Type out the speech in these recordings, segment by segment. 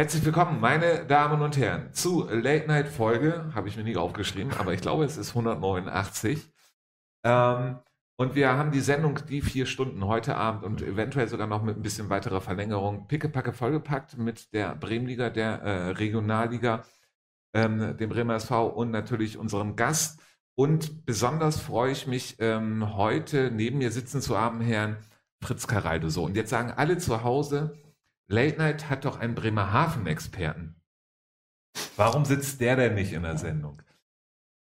Herzlich willkommen, meine Damen und Herren, zu Late Night Folge, habe ich mir nie aufgeschrieben, aber ich glaube, es ist 189. Ähm, und wir haben die Sendung, die vier Stunden heute Abend und eventuell sogar noch mit ein bisschen weiterer Verlängerung pickepacke vollgepackt mit der Bremenliga, der äh, Regionalliga, ähm, dem Bremer SV und natürlich unserem Gast. Und besonders freue ich mich, ähm, heute neben mir sitzen zu haben, Herrn Fritz Caraldo. So, und jetzt sagen alle zu Hause, Late Night hat doch einen Bremerhaven-Experten. Warum sitzt der denn nicht in der Sendung?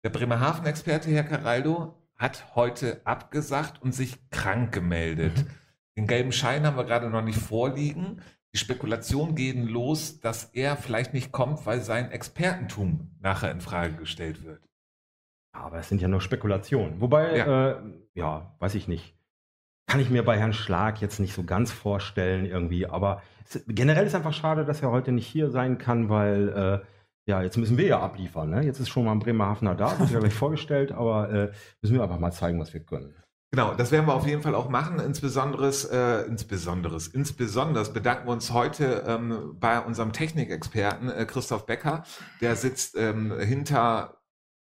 Der Bremerhaven-Experte, Herr Caraldo, hat heute abgesagt und sich krank gemeldet. Mhm. Den gelben Schein haben wir gerade noch nicht vorliegen. Die Spekulationen gehen los, dass er vielleicht nicht kommt, weil sein Expertentum nachher in Frage gestellt wird. Aber es sind ja nur Spekulationen. Wobei, ja, äh, ja weiß ich nicht kann ich mir bei Herrn Schlag jetzt nicht so ganz vorstellen irgendwie. Aber es, generell ist einfach schade, dass er heute nicht hier sein kann, weil äh, ja, jetzt müssen wir ja abliefern. Ne? Jetzt ist schon mal ein Bremerhavener da, das habe ich vorgestellt, aber äh, müssen wir einfach mal zeigen, was wir können. Genau, das werden wir auf jeden Fall auch machen. Insbesondere, äh, insbesondere, insbesondere bedanken wir uns heute ähm, bei unserem Technikexperten äh, Christoph Becker. Der sitzt ähm, hinter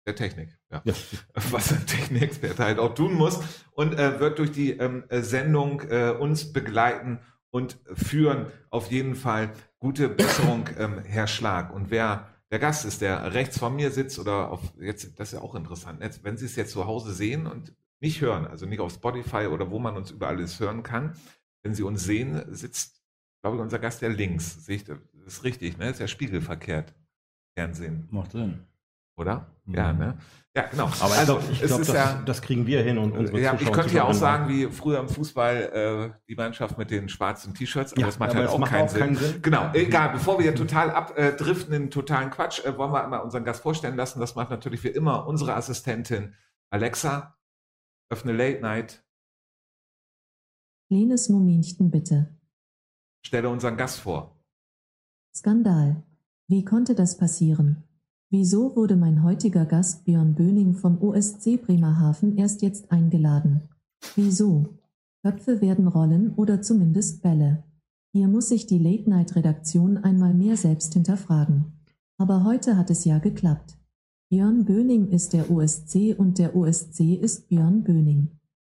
der Technik, ja. ja. Was ein Technikexperte halt auch tun muss und äh, wird durch die ähm, Sendung äh, uns begleiten und führen. Auf jeden Fall gute Besserung, ähm, Herr Schlag. Und wer der Gast ist, der rechts von mir sitzt oder auf jetzt, das ist ja auch interessant, jetzt, wenn Sie es jetzt zu Hause sehen und nicht hören, also nicht auf Spotify oder wo man uns über alles hören kann, wenn Sie uns sehen, sitzt, glaube ich, unser Gast ja links. Das ist richtig, ne? Das ist ja spiegelverkehrt. Fernsehen. Macht Sinn oder? Mhm. Ja, ne? Ja, genau. Aber also, ich glaube, das, ja, das, kriegen wir hin und unsere ja, Ich könnte ja auch sagen, wie früher im Fußball äh, die Mannschaft mit den schwarzen T-Shirts, aber ja, das macht halt auch, macht keinen, auch Sinn. keinen, Sinn. Genau, egal. Bevor wir hier total abdriften äh, in totalen Quatsch, äh, wollen wir einmal unseren Gast vorstellen lassen. Das macht natürlich wie immer unsere Assistentin Alexa. Öffne Late Night. Kleines Momentchen bitte. Stelle unseren Gast vor. Skandal. Wie konnte das passieren? Wieso wurde mein heutiger Gast Björn Böning vom OSC Bremerhaven erst jetzt eingeladen? Wieso? Köpfe werden rollen oder zumindest Bälle. Hier muss sich die Late-Night-Redaktion einmal mehr selbst hinterfragen. Aber heute hat es ja geklappt. Björn Böning ist der OSC und der OSC ist Björn Böning.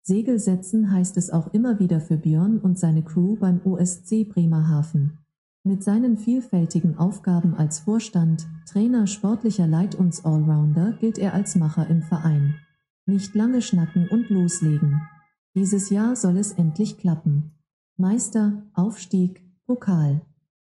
Segel setzen heißt es auch immer wieder für Björn und seine Crew beim OSC Bremerhaven. Mit seinen vielfältigen Aufgaben als Vorstand, Trainer, sportlicher Leit- und Allrounder gilt er als Macher im Verein. Nicht lange schnacken und loslegen. Dieses Jahr soll es endlich klappen. Meister, Aufstieg, Pokal.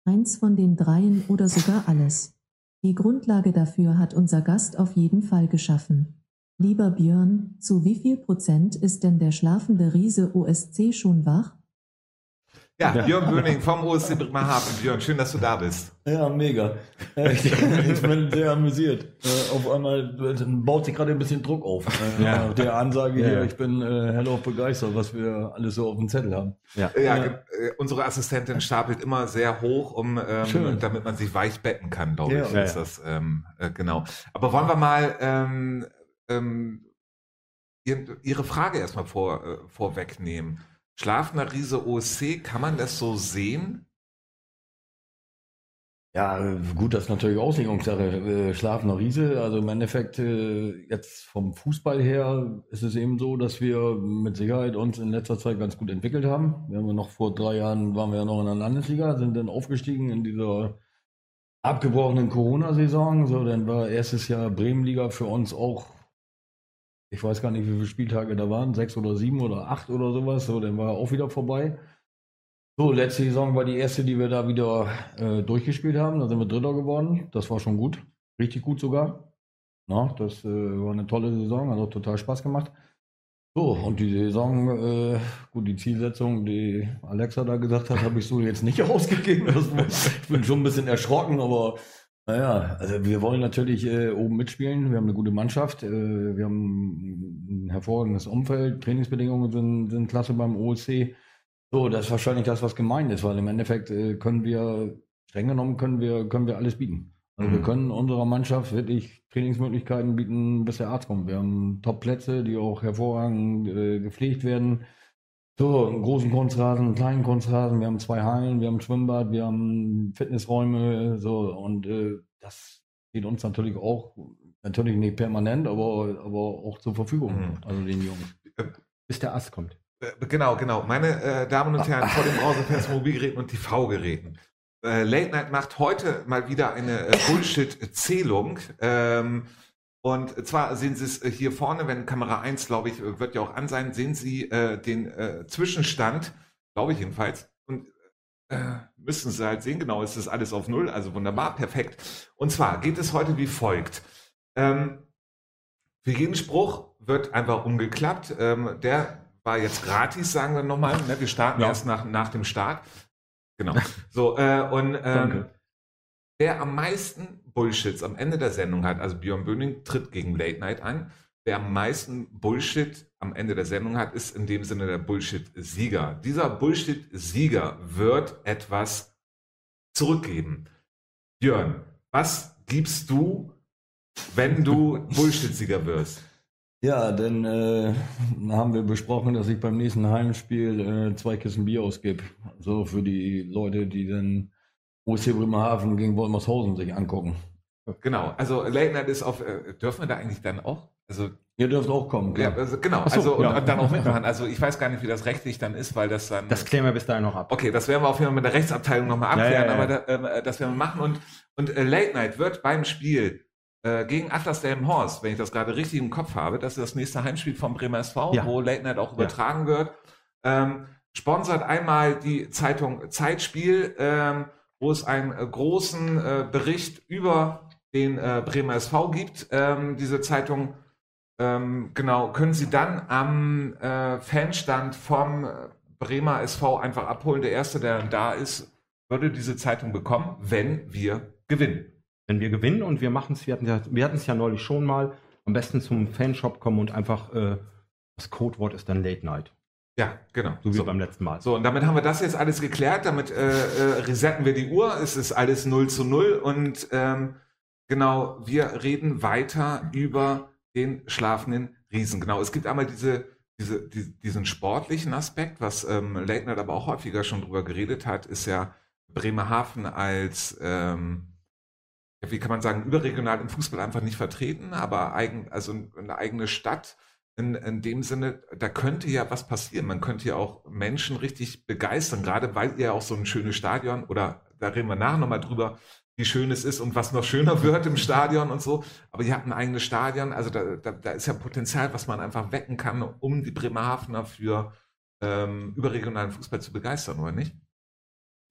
Eins von den dreien oder sogar alles. Die Grundlage dafür hat unser Gast auf jeden Fall geschaffen. Lieber Björn, zu wie viel Prozent ist denn der schlafende Riese OSC schon wach? Ja, Björn Böning vom OSC Bremerhaven. Björn, schön, dass du da bist. Ja, mega. Ich, bin sehr amüsiert. Äh, auf einmal baut sich gerade ein bisschen Druck auf. Äh, ja. Der Ansage hier, ja. ich bin äh, hellauf begeistert, was wir alles so auf dem Zettel haben. Ja, ja äh, unsere Assistentin stapelt immer sehr hoch, um ähm, damit man sich weich betten kann, glaube ich. Ja. Ist das, ähm, äh, genau. Aber wollen wir mal ähm, ähm, Ihre Frage erstmal vor, äh, vorwegnehmen. Schlafender Riese OSC, kann man das so sehen? Ja, gut, das ist natürlich Auslegungssache. Äh, schlafender Riese, also im Endeffekt äh, jetzt vom Fußball her ist es eben so, dass wir mit Sicherheit uns in letzter Zeit ganz gut entwickelt haben. Wir haben noch vor drei Jahren waren wir ja noch in der Landesliga, sind dann aufgestiegen in dieser abgebrochenen Corona-Saison. So, dann war erstes Jahr Bremenliga für uns auch ich weiß gar nicht, wie viele Spieltage da waren, sechs oder sieben oder acht oder sowas, so, dann war er auch wieder vorbei. So, letzte Saison war die erste, die wir da wieder äh, durchgespielt haben. Da sind wir Dritter geworden. Das war schon gut. Richtig gut sogar. Na, das äh, war eine tolle Saison, hat auch total Spaß gemacht. So, und die Saison, äh, gut, die Zielsetzung, die Alexa da gesagt hat, habe ich so jetzt nicht ausgegeben. ich bin schon ein bisschen erschrocken, aber naja, also wir wollen natürlich äh, oben mitspielen. Wir haben eine gute Mannschaft. Äh, wir haben ein hervorragendes Umfeld. Trainingsbedingungen sind, sind klasse beim OSC. So, das ist wahrscheinlich das, was gemeint ist, weil im Endeffekt äh, können wir, streng genommen, können wir, können wir alles bieten. Also mhm. wir können unserer Mannschaft wirklich Trainingsmöglichkeiten bieten, bis der Arzt kommt. Wir haben Top-Plätze, die auch hervorragend äh, gepflegt werden. So, einen großen Kunstrasen, einen kleinen Kunstrasen, wir haben zwei Hallen, wir haben ein Schwimmbad, wir haben Fitnessräume, so, und äh, das steht uns natürlich auch, natürlich nicht permanent, aber, aber auch zur Verfügung, Mhm. also den Jungs. Bis der Ast kommt. Äh, Genau, genau. Meine äh, Damen und Herren, vor dem Browserfenster, Mobilgeräten und TV-Geräten. Äh, Late Night macht heute mal wieder eine äh, Bullshit-Zählung. Ähm, und zwar sehen Sie es äh, hier vorne, wenn Kamera 1, glaube ich, äh, wird ja auch an sein, sehen Sie äh, den äh, Zwischenstand, glaube ich jedenfalls. Und äh, müssen Sie halt sehen, genau, ist alles auf Null, also wunderbar, perfekt. Und zwar geht es heute wie folgt. Ähm, für jeden Spruch wird einfach umgeklappt. Ähm, der war jetzt gratis, sagen wir nochmal. Ne? Wir starten Ja. erst nach, nach dem Start. Genau. So, äh, und ähm, wer am meisten Bullshits am Ende der Sendung hat, also Björn Böning tritt gegen Late Night an, wer am meisten Bullshit am Ende der Sendung hat, ist in dem Sinne der Bullshit-Sieger. Dieser Bullshit-Sieger wird etwas zurückgeben. Björn, was gibst du, wenn du Bullshit-Sieger wirst? Ja, dann äh, haben wir besprochen, dass ich beim nächsten Heimspiel äh, zwei Kissen Bier ausgebe. So für die Leute, die dann OSC Bremerhaven gegen Wolmershausen sich angucken. Genau, also Late Night ist auf, äh, dürfen wir da eigentlich dann auch? Also, Ihr dürft auch kommen, ja, klar. also genau, so, also und, ja. und dann auch mitmachen. Also ich weiß gar nicht, wie das rechtlich dann ist, weil das dann. Das klären wir bis dahin noch ab. okay, das werden wir auf jeden Fall mit der Rechtsabteilung nochmal Ja, abklären, ja, ja. aber da, ähm, das werden wir machen. Und, und äh, Late Night wird beim Spiel äh, gegen Atlas-Delmenhorst, wenn ich das gerade richtig im Kopf habe, das ist das nächste Heimspiel vom Bremer SV, Ja. wo Late Night auch übertragen wird. Ähm, sponsert einmal die Zeitung Zeitspiel, ähm, wo es einen äh, großen äh, Bericht über den äh, Bremer SV gibt. Ähm, diese Zeitung, ähm, genau, können Sie dann am äh, Fanstand vom äh, Bremer SV einfach abholen. Der Erste, der dann da ist, würde diese Zeitung bekommen, wenn wir gewinnen. Wenn wir gewinnen und wir machen es, wir hatten wir hatten es ja neulich schon mal, am besten zum Fanshop kommen und einfach, äh, das Codewort ist dann Late Night. Ja, genau. So wie So. beim letzten Mal. So, und damit haben wir das jetzt alles geklärt. Damit äh, äh, resetten wir die Uhr. Es ist alles 0 zu 0. Und ähm, genau, wir reden weiter über den schlafenden Riesen. Genau, es gibt einmal diese, diese, die, diesen sportlichen Aspekt, was ähm, Night aber auch häufiger schon drüber geredet hat, ist ja Bremerhaven als, ähm, wie kann man sagen, überregional im Fußball einfach nicht vertreten, aber eigen, also eine eigene Stadt in, in dem Sinne, da könnte ja was passieren. Man könnte ja auch Menschen richtig begeistern, gerade weil ihr ja auch so ein schönes Stadion oder da reden wir nachher nochmal drüber, wie schön es ist und was noch schöner wird im Stadion und so. Aber ihr habt ein eigenes Stadion, also da, da, da ist ja Potenzial, was man einfach wecken kann, um die Bremerhavener für ähm, überregionalen Fußball zu begeistern, oder nicht?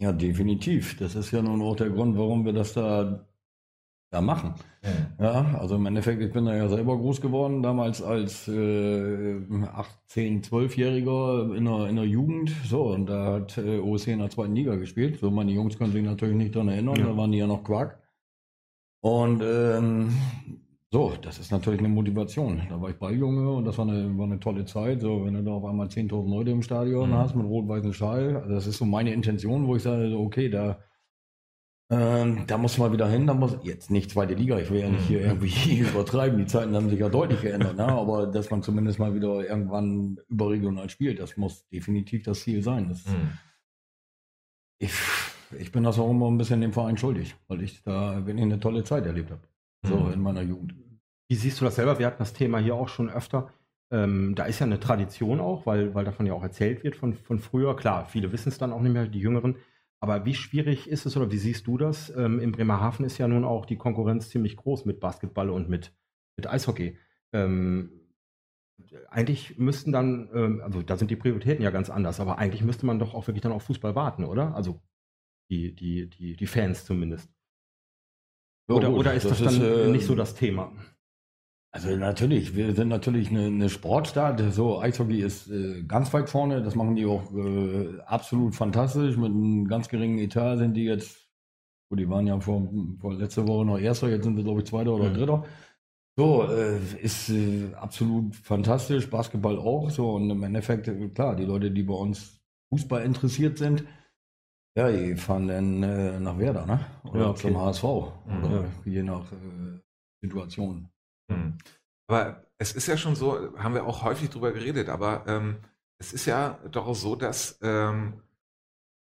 Ja, definitiv. Das ist ja nun auch der Grund, warum wir das da, da machen. Ja, also im Endeffekt, ich bin da ja selber groß geworden, damals als äh, 18-, 12-Jähriger in der, in der Jugend. So, und da hat äh, OSC in der zweiten Liga gespielt. So, meine Jungs können sich natürlich nicht daran erinnern, Ja. da waren die ja noch Quark. Und ähm, so, das ist natürlich eine Motivation. Da war ich Balljunge und das war eine, war eine tolle Zeit. So, wenn du da auf einmal 10.000 Leute im Stadion Mhm. hast mit rot-weißen Schal, also das ist so meine Intention, wo ich sage, okay, da, ähm, da muss man wieder hin, da muss jetzt nicht zweite Liga, ich will ja nicht hier Mhm. irgendwie übertreiben, die Zeiten haben sich ja deutlich geändert, ne? aber dass man zumindest mal wieder irgendwann überregional spielt, das muss definitiv das Ziel sein. Das, ich, ich bin das auch immer ein bisschen dem Verein schuldig, weil ich da wirklich eine tolle Zeit erlebt habe, so Mhm. in meiner Jugend. Wie siehst du das selber? Wir hatten das Thema hier auch schon öfter. Ähm, da ist ja eine Tradition auch, weil, weil davon ja auch erzählt wird von, von früher. Klar, viele wissen es dann auch nicht mehr, die Jüngeren. Aber wie schwierig ist es oder wie siehst du das? Ähm, in Bremerhaven ist ja nun auch die Konkurrenz ziemlich groß mit Basketball und mit, mit Eishockey. Ähm, eigentlich müssten dann, ähm, also da sind die Prioritäten ja ganz anders, aber eigentlich müsste man doch auch wirklich dann auf Fußball warten, oder? Also die, die, die, die Fans zumindest. Ja, Oder, gut, oder ist das, dann äh, nicht so das Thema? Also natürlich, wir sind natürlich eine, eine Sportstadt. So, Eishockey ist äh, ganz weit vorne. Das machen die auch äh, absolut fantastisch. Mit einem ganz geringen Etat sind die jetzt, gut, die waren ja vor, vor letzte Woche noch Erster, jetzt sind sie, glaube ich, Zweiter oder Mhm. Dritter. So, äh, ist äh, absolut fantastisch. Basketball auch. So, und im Endeffekt, äh, klar, die Leute, die bei uns Fußball interessiert sind, ja, die fahren dann äh, nach Werder, ne? Oder Ja, okay. zum HSV. Mhm. Oder je nach Situation. Hm. Aber es ist ja schon so, haben wir auch häufig drüber geredet, aber ähm, es ist ja doch so, dass ähm,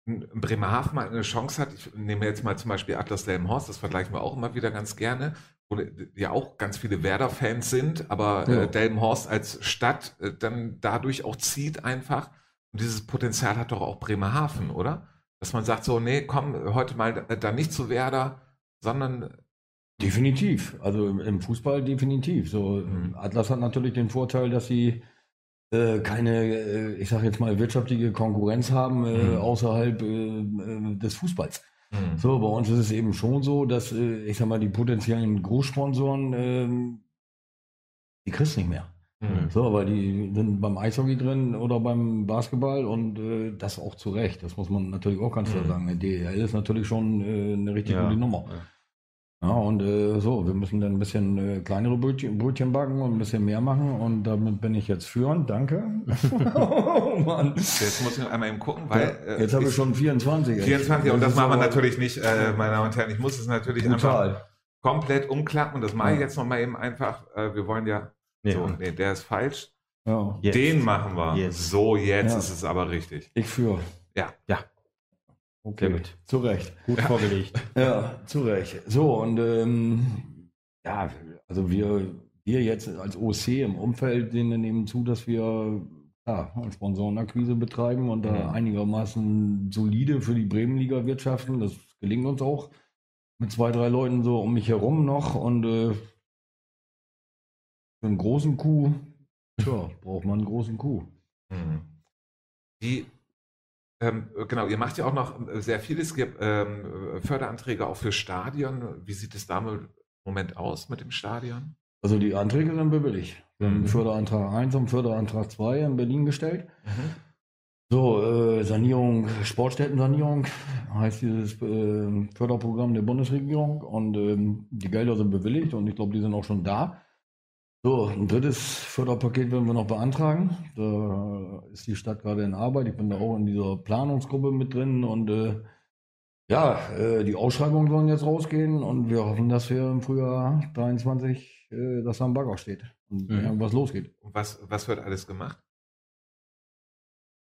Bremerhaven mal eine Chance hat. Ich nehme jetzt mal zum Beispiel Atlas Delmenhorst, das vergleichen wir auch immer wieder ganz gerne, wo ja auch ganz viele Werder-Fans sind, aber ja. äh, Delmenhorst als Stadt äh, dann dadurch auch zieht einfach. Und dieses Potenzial hat doch auch Bremerhaven, oder? Dass man sagt so, nee, komm, heute mal da nicht zu Werder, sondern Definitiv. Also im Fußball definitiv. So, mhm. Atlas hat natürlich den Vorteil, dass sie äh, keine, äh, ich sage jetzt mal, wirtschaftliche Konkurrenz haben äh, mhm. außerhalb äh, äh, des Fußballs. Mhm. So, bei uns ist es eben schon so, dass, ich sag mal, die potenziellen Großsponsoren, ähm, die kriegst nicht mehr. Mhm. So, weil die sind beim Eishockey drin oder beim Basketball und das auch zu Recht. Das muss man natürlich auch ganz klar mhm. sagen. Der DL ist natürlich schon eine richtig ja. gute Nummer. Ja. Ja, und äh, so, wir müssen dann ein bisschen äh, kleinere Brötchen, Brötchen, backen und ein bisschen mehr machen und damit bin ich jetzt führend, danke. oh Mann. Jetzt muss ich einmal eben gucken, weil... Ja, jetzt äh, habe ich schon 24. 24 und das, das machen wir natürlich nicht, äh, meine Damen und Herren. Ich muss es natürlich Brutal. einfach komplett umklappen und das mache ich jetzt nochmal eben einfach. Äh, wir wollen ja... Nee, so, nee, der ist falsch. Ja. Den machen wir. Yes. So, jetzt ja. ist es aber richtig. Ich führe. Ja. Ja. Okay, Sehr gut. Zu Recht. Gut ja. vorgelegt. Ja, zu Recht. So, und ähm, ja, also wir, wir jetzt als OC im Umfeld denen nehmen zu, dass wir ja, Sponsorenakquise betreiben und da mhm. einigermaßen solide für die Bremenliga wirtschaften. Das gelingt uns auch mit zwei, drei Leuten so um mich herum noch und äh, für einen großen Coup, tja, braucht man einen großen Coup. Mhm. Die ähm, genau, ihr macht ja auch noch äh, sehr viel. Es gibt ähm, Förderanträge auch für Stadion. Wie sieht es da im Moment aus mit dem Stadion? Also die Anträge sind bewilligt. Wir haben mhm. Förderantrag 1 und Förderantrag 2 in Berlin gestellt. Mhm. So, äh, Sanierung, Sportstättensanierung heißt dieses äh, Förderprogramm der Bundesregierung und ähm, die Gelder sind bewilligt und ich glaube, die sind auch schon da. So, ein drittes Förderpaket werden wir noch beantragen. Da ist die Stadt gerade in Arbeit. Ich bin da auch in dieser Planungsgruppe mit drin und äh, ja, äh, die Ausschreibungen sollen jetzt rausgehen und wir hoffen, dass wir im Frühjahr 23, äh, dass da ein Bagger steht und mhm. irgendwas losgeht. Und was, was wird alles gemacht?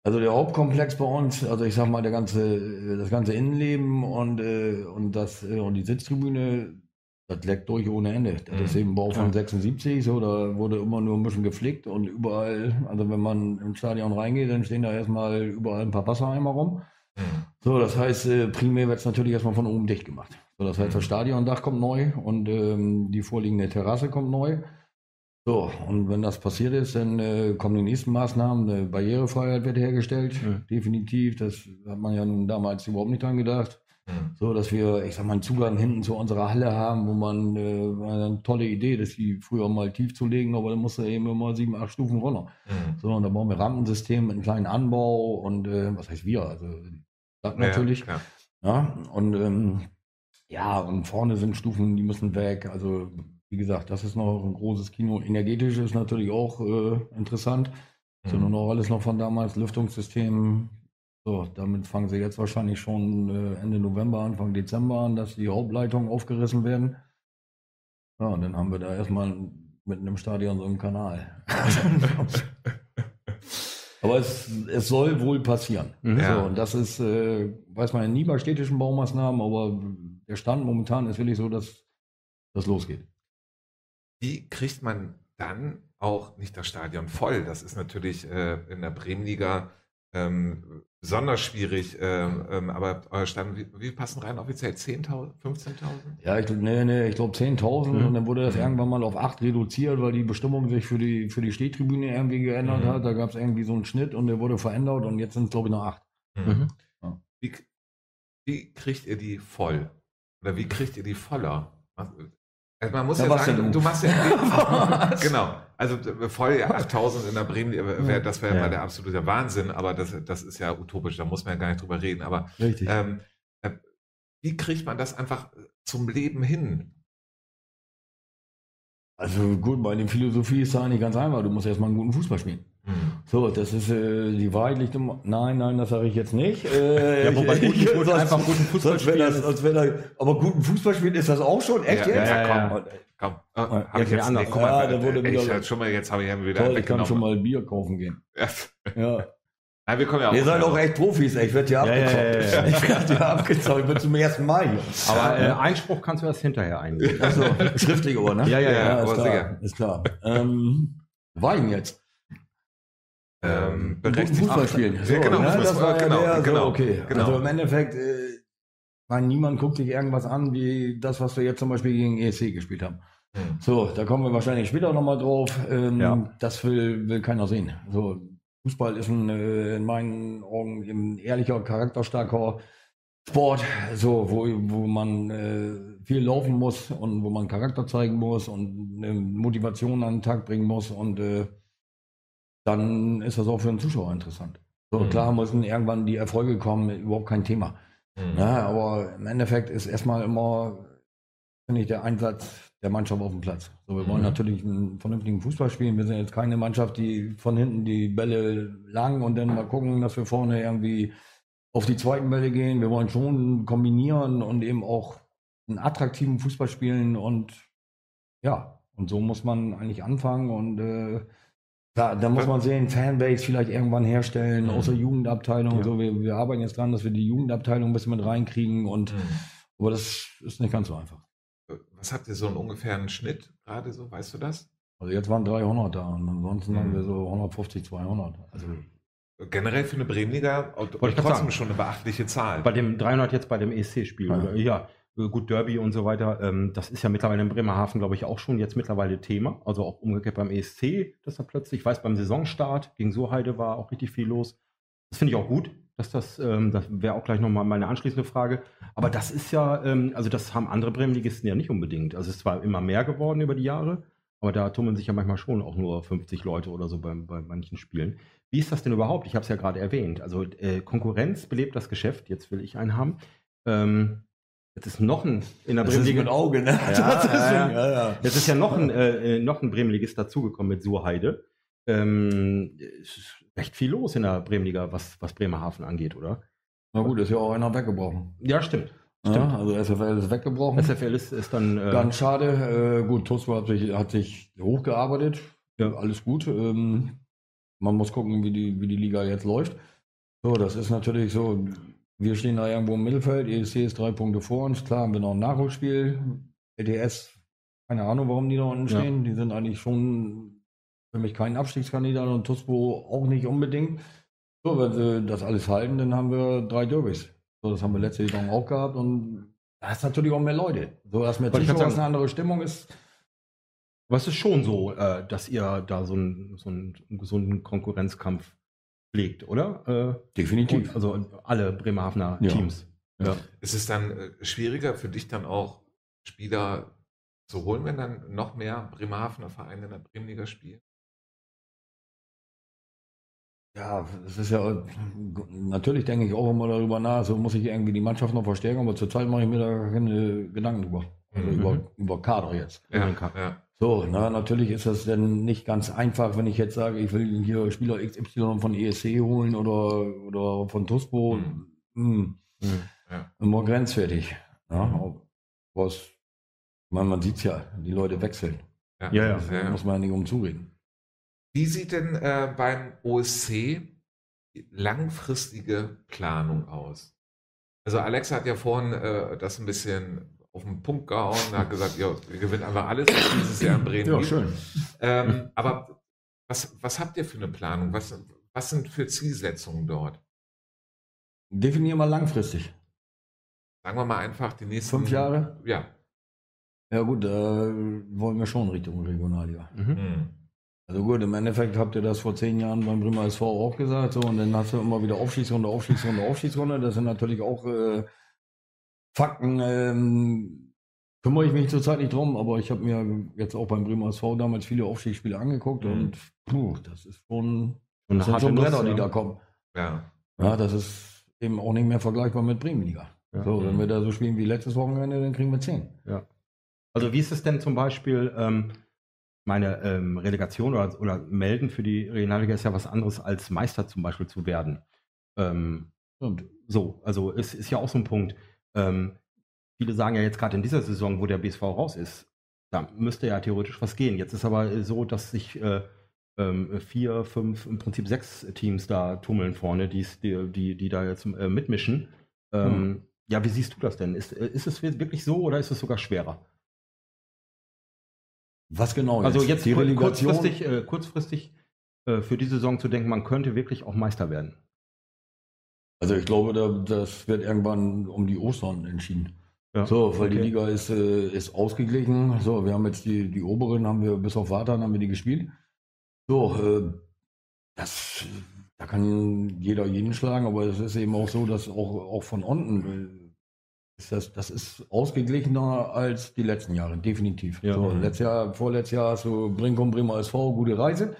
Also der Hauptkomplex bei uns, also ich sag mal, der ganze, das ganze Innenleben und, äh, und, das, äh, und die Sitztribüne, das leckt durch ohne Ende. Das mhm. ist eben Bau von ja. 76, so, da wurde immer nur ein bisschen geflickt und überall, also wenn man im Stadion reingeht, dann stehen da erstmal überall ein paar Wassereimer rum. Mhm. So, das heißt, äh, primär wird es natürlich erstmal von oben dicht gemacht. So, das heißt, das mhm. Stadiondach kommt neu und ähm, die vorliegende Terrasse kommt neu. So, und wenn das passiert ist, dann äh, kommen die nächsten Maßnahmen. Eine Barrierefreiheit wird hergestellt, mhm. definitiv. Das hat man ja nun damals überhaupt nicht dran gedacht. Mhm. So, dass wir, ich sag mal, einen Zugang hinten zu unserer Halle haben, wo man äh, eine tolle Idee, das die früher mal tief zu legen, aber dann musste eben immer sieben, acht Stufen runter. Mhm. So, und da bauen wir Rampensystem mit einem kleinen Anbau und äh, was heißt wir? Also das natürlich. Ja, ja und ähm, ja, und vorne sind Stufen, die müssen weg. Also wie gesagt, das ist noch ein großes Kino. Energetisch ist natürlich auch äh, interessant. Mhm. So nur noch alles noch von damals, Lüftungssystem, so, damit fangen sie jetzt wahrscheinlich schon äh, Ende November, Anfang Dezember an, dass die Hauptleitungen aufgerissen werden. Ja, und dann haben wir da erstmal mitten im Stadion so einen Kanal. Aber es, es soll wohl passieren. Mhm. Ja. So, und das ist, äh, weiß man ja nie bei städtischen Baumaßnahmen, aber der Stand momentan ist wirklich so, dass das losgeht. Wie kriegt man dann auch nicht das Stadion voll? Das ist natürlich äh, in der Bremenliga ähm, besonders schwierig, ähm, ähm, aber euer Stand, wie, wie, passen rein offiziell? 10.000, 15.000? Ja, ich, nee, nee, ich glaube 10.000 mhm. und dann wurde das mhm. irgendwann mal auf 8 reduziert, weil die Bestimmung sich für die, für die Stehtribüne irgendwie geändert mhm. hat. Da gab es irgendwie so einen Schnitt und der wurde verändert und jetzt sind es glaube ich noch 8. Mhm. mhm. Ja. Wie, wie kriegt ihr die voll? Oder wie kriegt ihr die voller? Also man muss ja, ja sagen, du machst ja genau. Also voll 8000 in der Bremen, wär, das wäre ja. mal der absolute Wahnsinn, aber das, das ist ja utopisch, da muss man ja gar nicht drüber reden. Aber ähm, äh, wie kriegt man das einfach zum Leben hin? Also gut, bei der Philosophie ist es eigentlich ganz einfach. Du musst erstmal einen guten Fußball spielen. Hm. So, das ist äh, die Wahrheit liegt im. Nein, nein, das sage ich jetzt nicht. Äh, ja, wobei guten, gut, einfach guten Fußball spielen. Das, als wenn er, aber guten Fußball spielen ist das auch schon? Echt ja, jetzt? Ja, ja, komm. komm. Oh, hab ich jetzt, anders. Guck mal, ja, da wurde wieder, ich, schon mal, jetzt habe ich wieder toll, ich kann schon mal Bier kaufen gehen. ja. Nein, wir kommen ja auch. Ihr seid auch echt Profis, ey. ich werde ja Ja, ja, abgezockt. ja, ja. Ich werde ja abgezockt, ich bin zum ersten Mal hier. Aber äh, Einspruch kannst du erst hinterher eingehen. Also, schriftlich Ohr, ne? Ja, ja, ja, ist klar. Ist klar. Ähm, war ich jetzt? Ähm, berechtigt. Fußball spielen. Ja, genau, ne? Fußball, war ja genau, der, genau, so, okay. genau. Also im Endeffekt, äh, mein, niemand guckt sich irgendwas an, wie das, was wir jetzt zum Beispiel gegen ESC gespielt haben. Hm. So, da kommen wir wahrscheinlich später nochmal drauf. Ähm, Ja. Das will, will keiner sehen. So, Fußball ist ein, äh, in meinen Augen ein ehrlicher, charakterstarker Sport, so, wo, wo man äh, viel laufen muss und wo man Charakter zeigen muss und eine Motivation an den Tag bringen muss und äh, dann ist das auch für den Zuschauer interessant. So, Mhm. klar müssen irgendwann die Erfolge kommen, überhaupt kein Thema. Hm. Ja, aber im Endeffekt ist erstmal immer, finde ich, der Einsatz der Mannschaft auf dem Platz. So, wir wollen Mhm. natürlich einen vernünftigen Fußball spielen. Wir sind jetzt keine Mannschaft, die von hinten die Bälle lang und dann mal gucken, dass wir vorne irgendwie auf die zweiten Bälle gehen. Wir wollen schon kombinieren und eben auch einen attraktiven Fußball spielen und ja, und so muss man eigentlich anfangen und äh, da, da muss man sehen, Fanbase vielleicht irgendwann herstellen, Mhm. aus der Jugendabteilung. Ja. So, wir, wir arbeiten jetzt dran, dass wir die Jugendabteilung ein bisschen mit reinkriegen und Hm. aber das ist nicht ganz so einfach. Was habt ihr so einen ungefähren Schnitt gerade so? Weißt du das? Also jetzt waren 300 da und ansonsten Mhm. haben wir so 150, 200. Also Generell für eine Bremenliga trotzdem sagen. schon eine beachtliche Zahl. Bei dem 300 jetzt bei dem ESC-Spiel. Ja. oder? Ja, gut, Derby und so weiter. Ähm, das ist ja mittlerweile in Bremerhaven, glaube ich, auch schon jetzt mittlerweile Thema. Also auch umgekehrt beim ESC, dass da plötzlich, ich weiß, beim Saisonstart gegen Surheide war auch richtig viel los. Das finde ich auch gut, dass das, ähm, das wäre auch gleich nochmal meine anschließende Frage. Aber das ist ja, ähm, also das haben andere Bremenligisten ja nicht unbedingt. Also es ist zwar immer mehr geworden über die Jahre, aber da tummeln sich ja manchmal schon auch nur 50 Leute oder so bei, bei manchen Spielen. Wie ist das denn überhaupt? Ich habe es ja gerade erwähnt. Also äh, Konkurrenz belebt das Geschäft. Jetzt will ich einen haben. Ähm, jetzt ist noch ein in der das ist Bremenliga. mit Auge, ne? Ja, ja. ja, ja. Jetzt ist ja noch ein, äh, äh, noch ein Bremenligist dazugekommen mit Surheide. Ähm, es ist recht viel los in der Bremenliga, was, was Bremerhaven angeht, oder? Na gut, ist ja auch einer weggebrochen. Ja, stimmt. Ja, Stimmt. also SFL ist weggebrochen. SFL ist, ist dann. Äh, Ganz schade. Äh, gut, Tosco hat sich, hat sich hochgearbeitet. Ja. Alles gut. Ähm, man muss gucken, wie die, wie die Liga jetzt läuft. So, das ist natürlich so. Wir stehen da irgendwo im Mittelfeld. ESC ist drei Punkte vor uns. Klar haben wir noch ein Nachholspiel. LTS, keine Ahnung, warum die da unten Ja. stehen. Die sind eigentlich schon für mich kein Abstiegskandidat und Tosco auch nicht unbedingt. So, wenn sie das alles halten, dann haben wir drei Derbys. So, das haben wir letzte Saison auch gehabt und da ist natürlich auch mehr Leute. So, dass mehr Zuschauer sagen. eine andere Stimmung ist. aber es ist schon so, äh, dass ihr da so einen, so einen gesunden Konkurrenzkampf pflegt, oder? Äh, Definitiv. und, also alle Bremerhavener Ja. Teams. Ja. Ist es dann äh, schwieriger für dich dann auch Spieler zu holen, wenn dann noch mehr Bremerhavener Vereine in der Bremenliga spielen? Ja, es ist ja, natürlich denke ich auch immer darüber nach, so muss ich irgendwie die Mannschaft noch verstärken, aber zurzeit mache ich mir da keine Gedanken drüber. Also Mhm. über, über Kader jetzt. Ja, ja. So, na, natürlich ist das dann nicht ganz einfach, wenn ich jetzt sage, ich will hier Spieler XY von ESC holen oder, oder von TUSPO. Mhm. Hm, Mhm. immer grenzwertig. Ja, was, man, man sieht es ja, die Leute wechseln. Ja, ja. Da muss man ja nicht umzureden. Wie sieht denn äh, beim OSC die langfristige Planung aus? Also Alexa hat ja vorhin äh, das ein bisschen auf den Punkt gehauen und hat gesagt, ja, wir gewinnen einfach alles was dieses Jahr in Bremen. Ja, gibt. schön. Ähm, aber was, was habt ihr für eine Planung? Was, was sind für Zielsetzungen dort? Definier mal langfristig. Sagen wir mal einfach die nächsten Fünf Jahre? Ja. Ja gut, da wollen wir schon Richtung Regionalliga. Mhm. Hm. Also gut, im Endeffekt habt ihr das vor zehn Jahren beim Bremer SV auch gesagt, so und dann hast du immer wieder Aufstiegsrunde, Aufstiegsrunde, Aufstiegsrunde. Das sind natürlich auch äh, Fakten. Ähm, kümmere ich mich zurzeit nicht drum, aber ich habe mir jetzt auch beim Bremer SV damals viele Aufstiegsspiele angeguckt Mhm. und puh, das ist schon, Und das sind schon Bretter, die ja. da kommen. Ja. Ja, das ist eben auch nicht mehr vergleichbar mit Bremenliga. Ja. So, wenn wir da so spielen wie letztes Wochenende, dann kriegen wir zehn. Also wie ist es denn zum Beispiel, ähm, meine ähm, Relegation oder, oder Melden für die Regionalliga ist ja was anderes als Meister zum Beispiel zu werden. Ähm, Und so, also es ist ja auch so ein Punkt. Ähm, viele sagen ja jetzt gerade in dieser Saison, wo der BSV raus ist, da müsste ja theoretisch was gehen. Jetzt ist aber so, dass sich äh, ähm, vier, fünf, im Prinzip sechs Teams da tummeln vorne, die, die, die da jetzt äh, mitmischen. Ähm, Ja, wie siehst du das denn? Ist, äh, ist es wirklich so oder ist es sogar schwerer? Was genau? Also jetzt die Relegation. kurzfristig, äh, kurzfristig äh, für die Saison zu denken, man könnte wirklich auch Meister werden. Also ich glaube, da, das wird irgendwann um die Ostern entschieden. Ja, So, weil die okay. Liga ist, äh, ist ausgeglichen. So, wir haben jetzt die, die oberen, haben wir bis auf Wartan haben wir die gespielt. So, äh, das, da kann jeder jeden schlagen, aber es ist eben auch so, dass auch, auch von unten äh, ist das, das ist ausgeglichener als die letzten Jahre, definitiv. Ja. So, letztes Jahr, vorletztes Jahr hast du Brinkum, Bremer SV, gute Reise.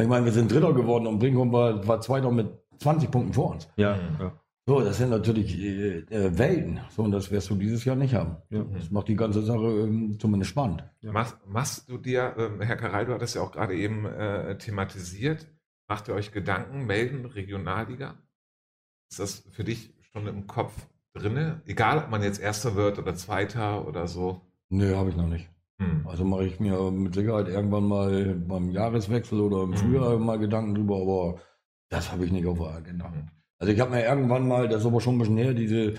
Ich meine, wir sind Dritter geworden und Brinkum war, war Zweiter mit 20 Punkten vor uns. Ja, Mhm. ja. So, das sind natürlich äh, äh, Welten. So, und das wirst du dieses Jahr nicht haben. Ja. Das macht die ganze Sache ähm, zumindest spannend. Ja. Machst, machst du dir, ähm, Herr Karal, du hattest ja auch gerade eben äh, thematisiert, macht ihr euch Gedanken, melden, Regionalliga? Ist das für dich schon im Kopf drinne? Egal, ob man jetzt Erster wird oder Zweiter oder so. Nö, habe ich noch nicht. Hm. Also mache ich mir mit Sicherheit irgendwann mal beim Jahreswechsel oder im Mhm. Frühjahr mal Gedanken drüber, aber das habe ich nicht auf der Agenda. Also ich habe mir irgendwann mal, das ist aber schon ein bisschen her, diese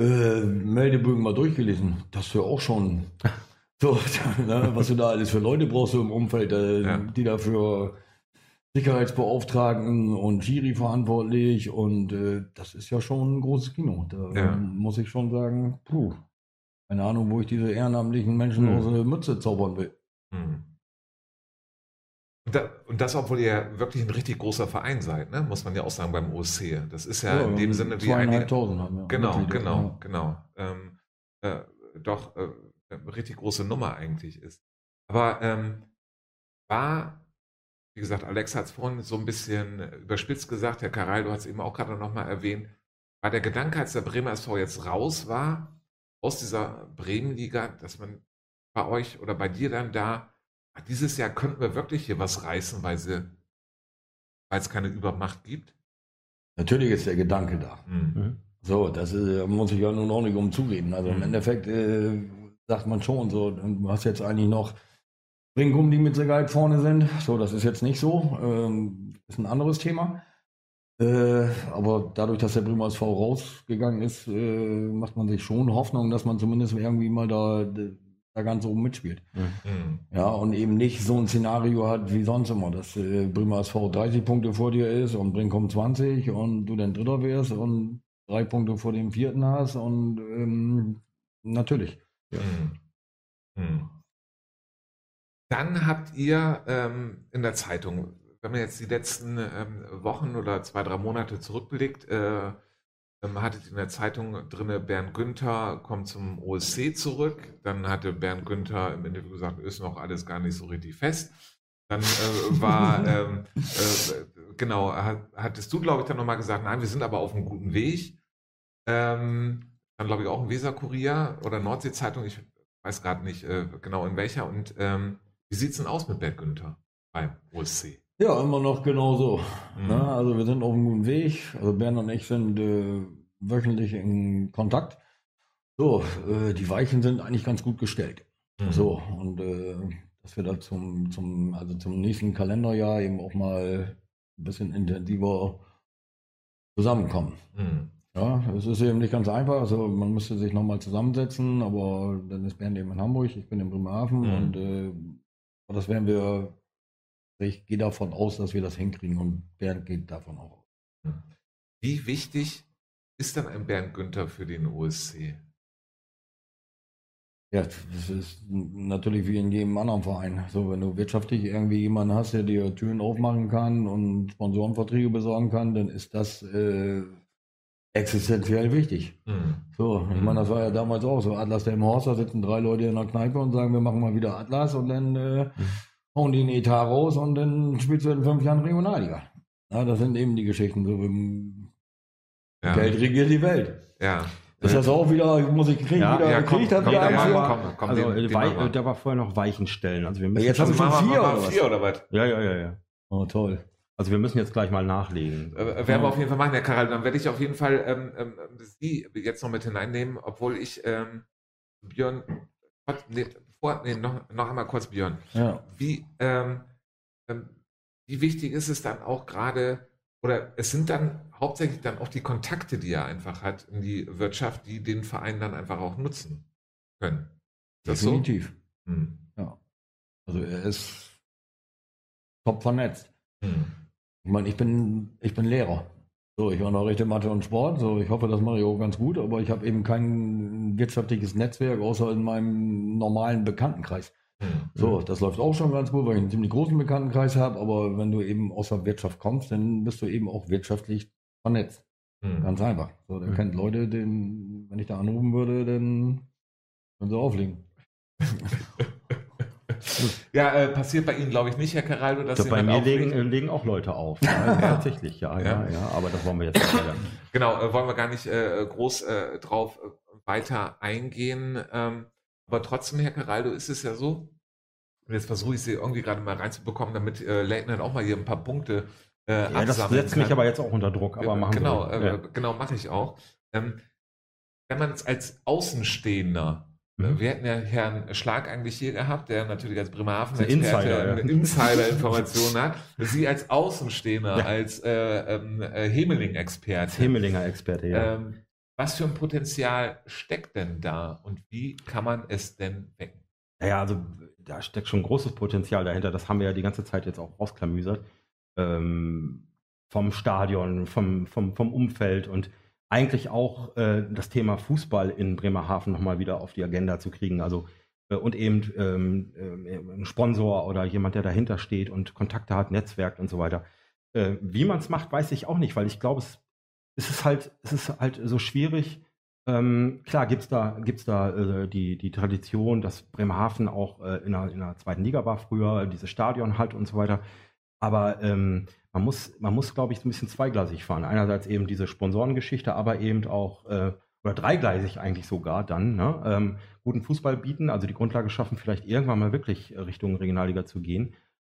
äh, Meldebögen mal durchgelesen. Das ja auch schon so, ne, was du da alles für Leute brauchst so im Umfeld, äh, Ja. die dafür Sicherheitsbeauftragten und Schiri verantwortlich und äh, das ist ja schon ein großes Kino. Da Ja. muss ich schon sagen, puh, keine Ahnung, wo ich diese ehrenamtlichen Menschen Mhm. aus der Mütze zaubern will. Hm. Und, da, und das, obwohl ihr wirklich ein richtig großer Verein seid, ne? muss man ja auch sagen beim OSC. Das ist ja, in dem Sinne wie zweieinhalbtausend haben wir. Genau, Mitglieder, genau, ja. genau. Ähm, äh, doch äh, eine richtig große Nummer eigentlich ist. Aber ähm, war, wie gesagt, Alex hat es vorhin so ein bisschen überspitzt gesagt, Herr Karal, du hast es eben auch gerade nochmal erwähnt, war der Gedanke, als der Bremer SV jetzt raus war, aus dieser Bremenliga, dass man bei euch oder bei dir dann da, "Ah, dieses Jahr könnten wir wirklich hier was reißen, weil sie, weil es keine Übermacht gibt. Natürlich ist der Gedanke da. Hm. Mhm. So, das äh, muss ich ja nun auch nicht um zureden. Also im Mhm. Endeffekt äh, sagt man schon so, du hast jetzt eigentlich noch Ringum, die mit Sicherheit vorne sind. So, das ist jetzt nicht so. Ähm, ist ein anderes Thema. Äh, aber dadurch, dass der Bremer SV rausgegangen ist, äh, macht man sich schon Hoffnung, dass man zumindest irgendwie mal da, da ganz oben mitspielt. Hm. Ja, und eben nicht so ein Szenario hat wie sonst immer, dass äh, Bremer SV 30 Punkte vor dir ist und Brinkum 20 und du dann Dritter wärst und drei Punkte vor dem Vierten hast und ähm, natürlich. Hm. Hm. Dann habt ihr ähm, in der Zeitung, wenn man jetzt die letzten ähm, Wochen oder zwei, drei Monate zurückblickt, äh, ähm, hattet in der Zeitung drinne, Bernd Günther kommt zum OSC zurück. Dann hatte Bernd Günther im Interview gesagt, ist noch alles gar nicht so richtig fest. Dann äh, war, ähm, äh, genau, hat, hattest du, glaube ich, dann nochmal gesagt, nein, wir sind aber auf einem guten Weg. Ähm, dann glaube ich auch im Weser-Kurier oder Nordsee-Zeitung, ich weiß gerade nicht äh, genau in welcher. Und ähm, wie sieht es denn aus mit Bernd Günther beim OSC? Ja, immer noch genauso. Mhm. Ne? Also wir sind auf einem guten Weg. Also Bernd und ich sind äh, wöchentlich in Kontakt. So, äh, die Weichen sind eigentlich ganz gut gestellt. Mhm. So, und äh, dass wir da zum, zum, also zum nächsten Kalenderjahr eben auch mal ein bisschen intensiver zusammenkommen. Mhm. Ja, es ist eben nicht ganz einfach. Also man müsste sich nochmal zusammensetzen, aber dann ist Bernd eben in Hamburg, ich bin in Bremerhaven Mhm. und äh, das werden wir, ich gehe davon aus, dass wir das hinkriegen und Bernd geht davon auch aus. Wie wichtig ist dann ein Bernd Günther für den OSC? Ja, das ist natürlich wie in jedem anderen Verein. So, wenn du wirtschaftlich irgendwie jemanden hast, der dir Türen aufmachen kann und Sponsorenverträge besorgen kann, dann ist das äh, existenziell wichtig. Mhm. So, ich meine, das war ja damals auch so. Atlas der im Horst, da sitzen drei Leute in der Kneipe und sagen, wir machen mal wieder Atlas und dann äh, die einen Etat raus und dann spielst du in fünf Jahren Regionalliga. Ja, das sind eben die Geschichten. So, im Ja. Geld regiert die Welt. Ja. Ist das auch wieder, muss ich kriegen, Ja, wieder, ja, krieg komm, komm, wieder ja, ja, hier? komm, komm, also den- äh, den da war vorher noch Weichenstellen. Also wir müssen Jetzt haben wir schon vier mal oder was? vier oder was? ja, ja, ja, ja. Oh, toll. Also wir müssen jetzt gleich mal nachlegen. Äh, werden wir auf jeden Fall machen, Herr Karel. Dann werde ich auf jeden Fall ähm, ähm, Sie jetzt noch mit hineinnehmen, obwohl ich ähm, Björn, nee, vor, nee, noch, noch einmal kurz Björn. Ja. Wie, ähm, ähm, wie wichtig ist es dann auch gerade, oder es sind dann hauptsächlich dann auch die Kontakte, die er einfach hat in die Wirtschaft, die den Verein dann einfach auch nutzen können. Ist Definitiv. So? Hm. Ja. Also er ist top vernetzt. Hm. Ich meine, ich bin, ich bin Lehrer. So, ich unterrichte Mathe und Sport. So, ich hoffe, das mache ich auch ganz gut, aber ich habe eben kein wirtschaftliches Netzwerk außer in meinem normalen Bekanntenkreis. Mhm. So, das läuft auch schon ganz gut, weil ich einen ziemlich großen Bekanntenkreis habe, aber wenn du eben aus der Wirtschaft kommst, dann bist du eben auch wirtschaftlich vernetzt. Mhm. Ganz einfach. So, der mhm. kennt Leute, den, wenn ich da anrufen würde, dann können sie auflegen. Ja, äh, passiert bei Ihnen, glaube ich, nicht, Herr Caraldo, dass Sie Bei mir legen, äh, legen, auch Leute auf. Ja, tatsächlich, ja, ja, ja, ja, aber das wollen wir jetzt nicht weiter. Genau, äh, wollen wir gar nicht äh, groß äh, drauf weiter eingehen. Ähm, aber trotzdem, Herr Caraldo, ist es ja so, und jetzt versuche ich Sie irgendwie gerade mal reinzubekommen, damit äh, Leitner auch mal hier ein paar Punkte äh, ja, das setzt kann. mich aber jetzt auch unter Druck, aber machen genau, wir. Äh, Genau, mache ich auch. Ähm, wenn man es als Außenstehender Mhm. Wir hätten ja Herrn Schlag eigentlich hier gehabt, der natürlich als Bremerhaven-Experte Insider, ja. Insider-Informationen hat. Sie als Außenstehender, ja. als äh, ähm, äh, Hemeling-Experte. Hemelinger-Experte, ja. Ähm, was für ein Potenzial steckt denn da und wie kann man es denn wecken? Naja, also da steckt schon großes Potenzial dahinter. Das haben wir ja die ganze Zeit jetzt auch rausklamüsert. Ähm, vom Stadion, vom, vom, vom Umfeld und eigentlich auch äh, das Thema Fußball in Bremerhaven nochmal wieder auf die Agenda zu kriegen. Also äh, und eben ähm, äh, Sponsor oder jemand, der dahinter steht und Kontakte hat, Netzwerk und so weiter. Äh, wie man es macht, weiß ich auch nicht, weil ich glaube, es, es ist halt, es ist halt so schwierig. Ähm, klar gibt es da, gibt's da äh, die, die Tradition, dass Bremerhaven auch äh, in, der, in der zweiten Liga war früher, dieses Stadion hat und so weiter. Aber ähm, man muss, man muss, glaube ich, ein bisschen zweigleisig fahren. Einerseits eben diese Sponsorengeschichte, aber eben auch, äh, oder dreigleisig eigentlich sogar dann, ne? ähm, guten Fußball bieten, also die Grundlage schaffen, vielleicht irgendwann mal wirklich Richtung Regionalliga zu gehen.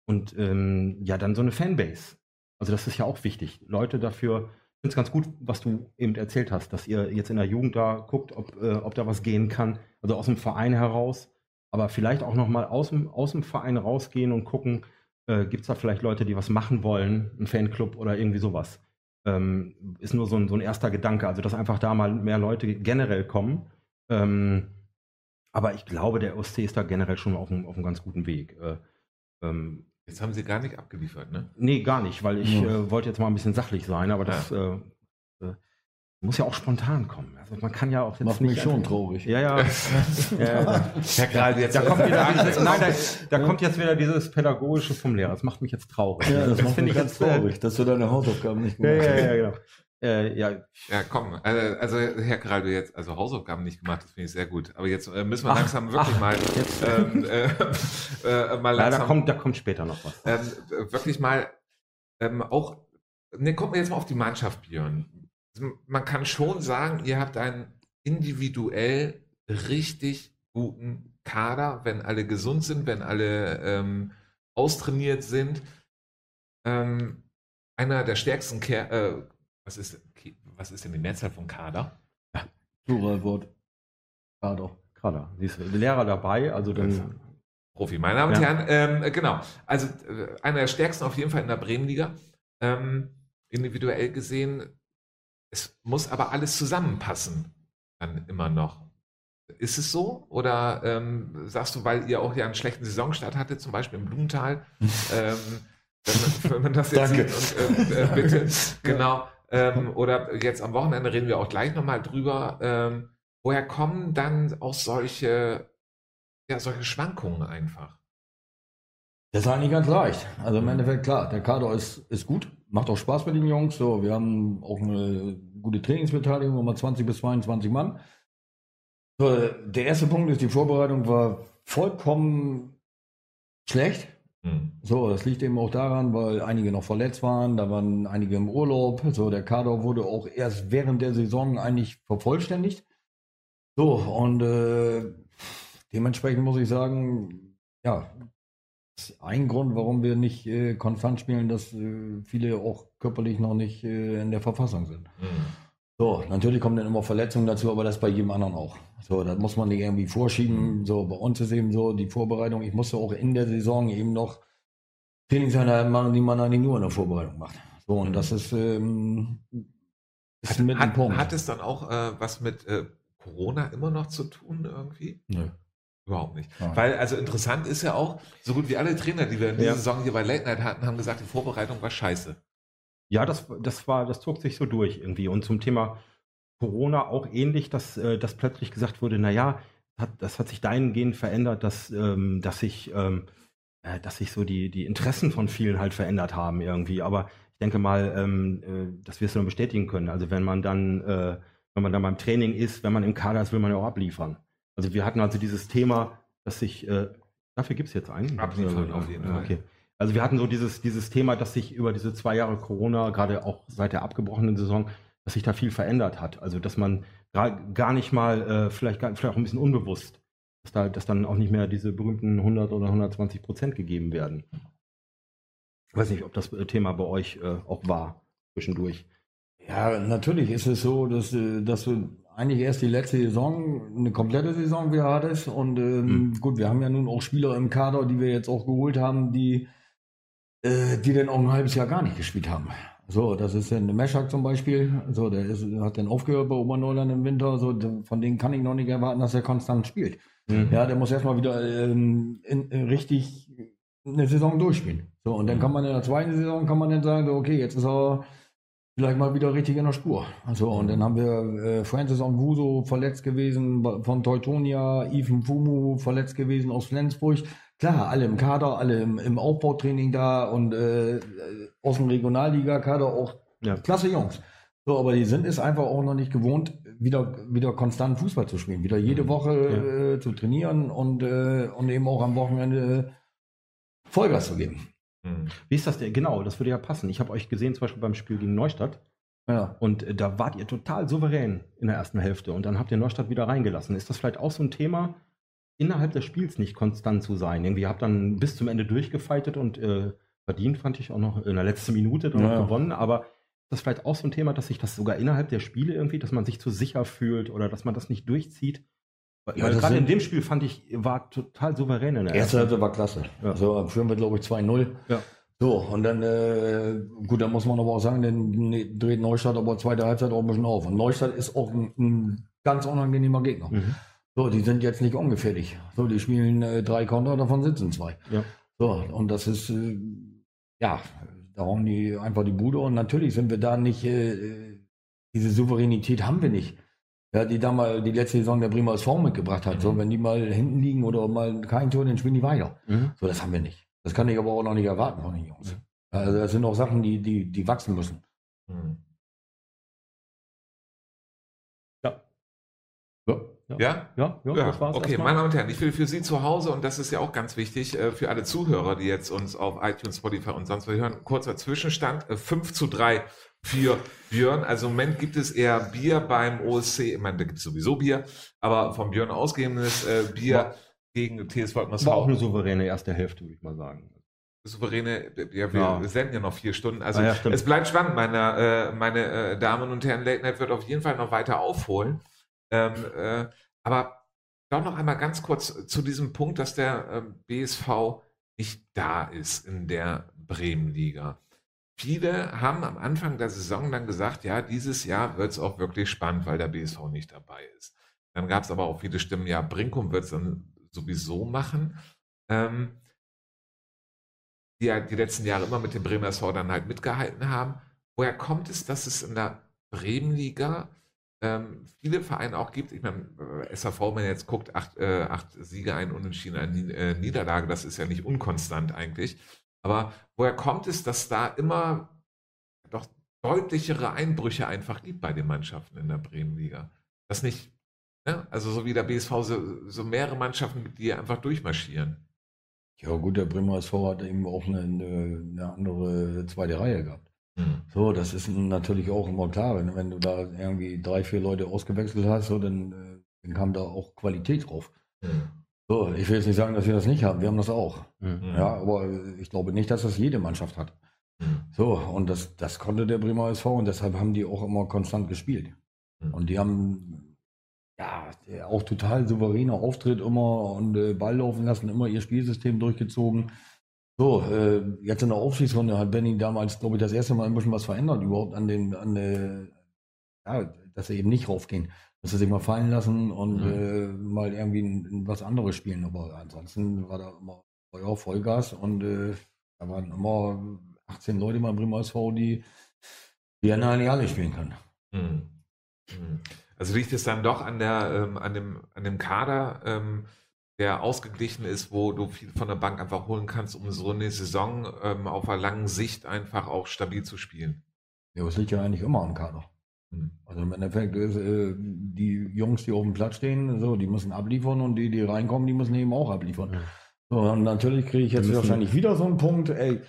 Und ähm, ja, dann so eine Fanbase. Also das ist ja auch wichtig. Leute dafür, ich finde es ganz gut, was du eben erzählt hast, dass ihr jetzt in der Jugend da guckt, ob, äh, ob da was gehen kann, also aus dem Verein heraus, aber vielleicht auch nochmal aus dem, aus dem Verein rausgehen und gucken, äh, Gibt es da vielleicht Leute, die was machen wollen, ein Fanclub oder irgendwie sowas? Ähm, ist nur so ein, so ein erster Gedanke, also dass einfach da mal mehr Leute generell kommen. Ähm, aber ich glaube, der OSC ist da generell schon auf einem, auf einem ganz guten Weg. Äh, ähm, jetzt haben Sie gar nicht abgeliefert, ne? Nee, gar nicht, weil ich äh, wollte jetzt mal ein bisschen sachlich sein, aber das ja. Äh, muss ja auch spontan kommen. Also man kann ja auch jetzt Macht nicht mich schon traurig. Ja, ja. ja. ja jetzt. Da kommt, wieder dieses, nein, da, da, kommt jetzt wieder dieses pädagogische vom Lehrer. Das macht mich jetzt traurig. Ja, das, das macht mich ganz äh, traurig, dass du deine Hausaufgaben nicht gemacht hast. Ja, ja, ja, genau. Äh, ja. ja, komm, also, also Herr Kraldo jetzt, also Hausaufgaben nicht gemacht, das finde ich sehr gut. Aber jetzt äh, müssen wir ach, langsam wirklich ach, mal, jetzt, ähm, äh, äh, mal langsam, ja, da kommt, da kommt später noch was. Ähm, wirklich mal ähm, auch, ne, kommt mir jetzt mal auf die Mannschaft, Björn man kann schon sagen, ihr habt einen individuell richtig guten Kader, wenn alle gesund sind, wenn alle ähm, austrainiert sind. Ähm, einer der stärksten, Ker äh, was, ist, was ist denn die Mehrzahl von Kader? Ja, Pluralwort. Kader. Kader. Siehst du, Lehrer dabei, also dann. Profi, meine Damen und ja. Herren. Ähm, genau. Also äh, einer der stärksten auf jeden Fall in der Bremenliga. Ähm, individuell gesehen es muss aber alles zusammenpassen, dann immer noch. Ist es so? Oder ähm, sagst du, weil ihr auch ja einen schlechten Saisonstart hattet, zum Beispiel im Blumenthal, ähm, wenn, wenn man das jetzt Danke. sieht und äh, äh, bitte, genau. Ähm, oder jetzt am Wochenende reden wir auch gleich nochmal drüber. Ähm, woher kommen dann auch solche, ja, solche Schwankungen einfach? Das ist eigentlich ganz leicht. Also im Endeffekt klar, der Kader ist, ist gut, macht auch Spaß mit den Jungs. So, wir haben auch eine gute Trainingsbeteiligung, nochmal 20 bis 22 Mann. So, der erste Punkt ist, die Vorbereitung war vollkommen schlecht. Hm. So, das liegt eben auch daran, weil einige noch verletzt waren, da waren einige im Urlaub. So, der Kader wurde auch erst während der Saison eigentlich vervollständigt. So, und äh, dementsprechend muss ich sagen, ja, ein Grund, warum wir nicht äh, konstant spielen, dass äh, viele auch körperlich noch nicht äh, in der Verfassung sind. Mhm. So, natürlich kommen dann immer Verletzungen dazu, aber das bei jedem anderen auch. So, das muss man nicht irgendwie vorschieben. Mhm. So, bei uns ist eben so die Vorbereitung. Ich musste auch in der Saison eben noch Trainingseinheiten machen, die man eigentlich nur in der Vorbereitung macht. So, und das ist, ähm, ist hat, mit hat, Punkt. Hat es dann auch äh, was mit äh, Corona immer noch zu tun irgendwie? Nö. Überhaupt nicht. Ja. Weil, also interessant ist ja auch, so gut wie alle Trainer, die wir in dieser ja. Saison hier bei Late Night hatten, haben gesagt, die Vorbereitung war scheiße. Ja, das, das war, das zog sich so durch irgendwie. Und zum Thema Corona auch ähnlich, dass, äh, dass plötzlich gesagt wurde, naja, hat, das hat sich dahingehend verändert, dass, ähm, dass sich, ähm, äh, dass sich so die, die Interessen von vielen halt verändert haben irgendwie. Aber ich denke mal, ähm, äh, das wirst du dann bestätigen können. Also wenn man dann, äh, wenn man dann beim Training ist, wenn man im Kader ist, will man ja auch abliefern. Also wir hatten also dieses Thema, dass sich, äh, dafür gibt es jetzt einen? Abliefern auf jeden Fall. Okay. Also wir hatten so dieses, dieses Thema, dass sich über diese zwei Jahre Corona, gerade auch seit der abgebrochenen Saison, dass sich da viel verändert hat. Also dass man gar nicht mal, äh, vielleicht, vielleicht auch ein bisschen unbewusst, dass, da, dass dann auch nicht mehr diese berühmten 100 oder 120 Prozent gegeben werden. Ich weiß nicht, ob das Thema bei euch äh, auch war zwischendurch. Ja, natürlich ist es so, dass, äh, dass du eigentlich erst die letzte Saison, eine komplette Saison wieder hattest. Und ähm, mhm. gut, wir haben ja nun auch Spieler im Kader, die wir jetzt auch geholt haben, die, äh, die dann auch ein halbes Jahr gar nicht gespielt haben. So, das ist dann Meschak zum Beispiel. So, der ist, hat dann aufgehört bei Oberneuland im Winter. So, von denen kann ich noch nicht erwarten, dass er konstant spielt. Mhm. Ja, der muss erstmal wieder ähm, in, in richtig eine Saison durchspielen. So, und dann mhm. kann man in der zweiten Saison kann man dann sagen, so, okay, jetzt ist er vielleicht mal wieder richtig in der Spur. Also, und dann haben wir äh, Francis Onguso verletzt gewesen von Teutonia, Ethan Fumu verletzt gewesen aus Flensburg. Klar, alle im Kader, alle im, im Aufbautraining da und äh, aus dem Regionalliga-Kader auch ja. klasse Jungs. So, aber die sind es einfach auch noch nicht gewohnt, wieder, wieder konstant Fußball zu spielen, wieder jede mhm. Woche ja. äh, zu trainieren und, äh, und eben auch am Wochenende Vollgas zu geben. Mhm. Wie ist das denn? Genau, das würde ja passen. Ich habe euch gesehen, zum Beispiel beim Spiel gegen Neustadt. Ja. Und äh, da wart ihr total souverän in der ersten Hälfte und dann habt ihr Neustadt wieder reingelassen. Ist das vielleicht auch so ein Thema, innerhalb des Spiels nicht konstant zu sein? Irgendwie habt dann bis zum Ende durchgefeitet und äh, verdient fand ich auch noch in der letzten Minute dann ja. gewonnen, aber ist das vielleicht auch so ein Thema, dass sich das sogar innerhalb der Spiele irgendwie, dass man sich zu sicher fühlt oder dass man das nicht durchzieht? Ja, Weil gerade in dem Spiel fand ich, war total souverän in der erste Hälfte war klasse. Ja. So führen wir, glaube ich, 2-0. Ja. So, und dann, äh, gut, dann muss man aber auch sagen, dann dreht Neustadt aber zweite Halbzeit auch ein bisschen auf. Und Neustadt ist auch ein, ein ganz unangenehmer Gegner. Mhm. So, die sind jetzt nicht ungefährlich. So, die spielen äh, drei Konter, davon sitzen zwei. Ja. So, und das ist, äh, ja, da hauen die einfach die Bude. Und natürlich sind wir da nicht, äh, diese Souveränität haben wir nicht ja, die da mal die letzte Saison der Bremer SV mitgebracht hat. Mhm. So, wenn die mal hinten liegen oder mal kein Tor, dann spielen die weiter. Mhm. So, das haben wir nicht. Das kann ich aber auch noch nicht erwarten von den Jungs. Mhm. Also das sind auch Sachen, die, die, die wachsen müssen. Mhm. Ja. Ja. Ja? Ja, ja, ja. das war's. Okay, meine Damen und Herren, ich will für Sie zu Hause, und das ist ja auch ganz wichtig, äh, für alle Zuhörer, die jetzt uns auf iTunes, Spotify und sonst was hören, kurzer Zwischenstand, 5 äh, zu 3 für Björn. Also im Moment gibt es eher Bier beim OSC. Ich meine, da gibt es sowieso Bier, aber vom Björn ausgehendes äh, Bier war, gegen TSV Wolfmershaus. War auch eine souveräne erste Hälfte, würde ich mal sagen. Souveräne, ja, wir ja. senden ja noch vier Stunden. Also ah, ja, es bleibt spannend. Meine, äh, meine äh, Damen und Herren, Late Night wird auf jeden Fall noch weiter aufholen. Ähm, äh, aber doch noch einmal ganz kurz zu diesem Punkt, dass der äh, BSV nicht da ist in der Bremenliga. Viele haben am Anfang der Saison dann gesagt, ja, dieses Jahr wird es auch wirklich spannend, weil der BSV nicht dabei ist. Dann gab es aber auch viele Stimmen, ja, Brinkum wird es dann sowieso machen. Ähm, die ja die letzten Jahre immer mit dem Bremer SV dann halt mitgehalten haben. Woher kommt es, dass es in der Bremenliga ähm, viele Vereine auch gibt? Ich meine, äh, SAV, wenn man jetzt guckt, acht, äh, acht Siege, ein Unentschieden, eine äh, Niederlage, das ist ja nicht unkonstant eigentlich. Aber woher kommt es, dass da immer doch deutlichere Einbrüche einfach gibt bei den Mannschaften in der Bremenliga? Das nicht, ne? also so wie der BSV so, so mehrere Mannschaften gibt, die einfach durchmarschieren. Ja gut, der Bremer SV hat eben auch eine, eine andere zweite Reihe gehabt. Hm. So, das ist natürlich auch immer klar, wenn, wenn, du da irgendwie drei, vier Leute ausgewechselt hast, so, dann, äh, dann kam da auch Qualität drauf. Hm. So, ich will jetzt nicht sagen, dass wir das nicht haben. Wir haben das auch. Mhm. Ja, aber ich glaube nicht, dass das jede Mannschaft hat. Mhm. So, und das, das konnte der Bremer SV und deshalb haben die auch immer konstant gespielt. Mhm. Und die haben ja auch total souveräner Auftritt immer und äh, Ball laufen lassen, immer ihr Spielsystem durchgezogen. So, äh, jetzt in der Aufstiegsrunde hat Benny damals, glaube ich, das erste Mal ein bisschen was verändert, überhaupt an den, an der, ja, dass sie eben nicht raufgehen, dass sie sich mal fallen lassen und Mhm. äh, mal irgendwie ein, ein was anderes spielen. Aber ansonsten war da immer Feuer, Vollgas und äh, da waren immer 18 Leute beim Bremer SV, die, die hätten eigentlich alle spielen können. Hm. Hm. Also liegt es dann doch an der, ähm, an dem, an dem Kader, ähm, der ausgeglichen ist, wo du viel von der Bank einfach holen kannst, um so eine Saison ähm, auf einer langen Sicht einfach auch stabil zu spielen. Ja, das liegt ja eigentlich immer am Kader. Hm. Also im Endeffekt ist, äh, die Jungs, die auf dem Platz stehen, so, die müssen abliefern und die, die reinkommen, die müssen eben auch abliefern. Ja. So, und natürlich kriege ich jetzt müssen- wahrscheinlich wieder so einen Punkt, ey,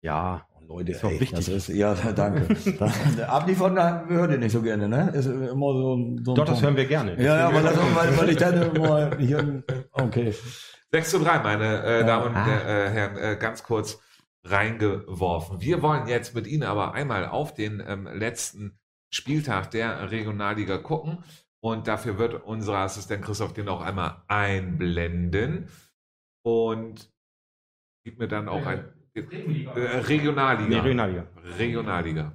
Ja, Leute, Ist ey, wichtig. Das ist, ja, danke. Das- abliefern da hört ihr nicht so gerne, ne? Ist immer so, ein- so ein doch, das hören wir gerne. Ja, ja, weil, das, weil, weil ich dann immer hier, okay. 6 zu 3, meine äh, Damen und Ah. äh, Herren, äh, ganz kurz reingeworfen. Wir wollen jetzt mit Ihnen aber einmal auf den ähm, letzten Spieltag der Regionalliga gucken. Und dafür wird unser Assistent Christoph den auch einmal einblenden. Und gibt mir dann auch ein äh, Regionalliga. Nee, Regionalliga. Regionalliga.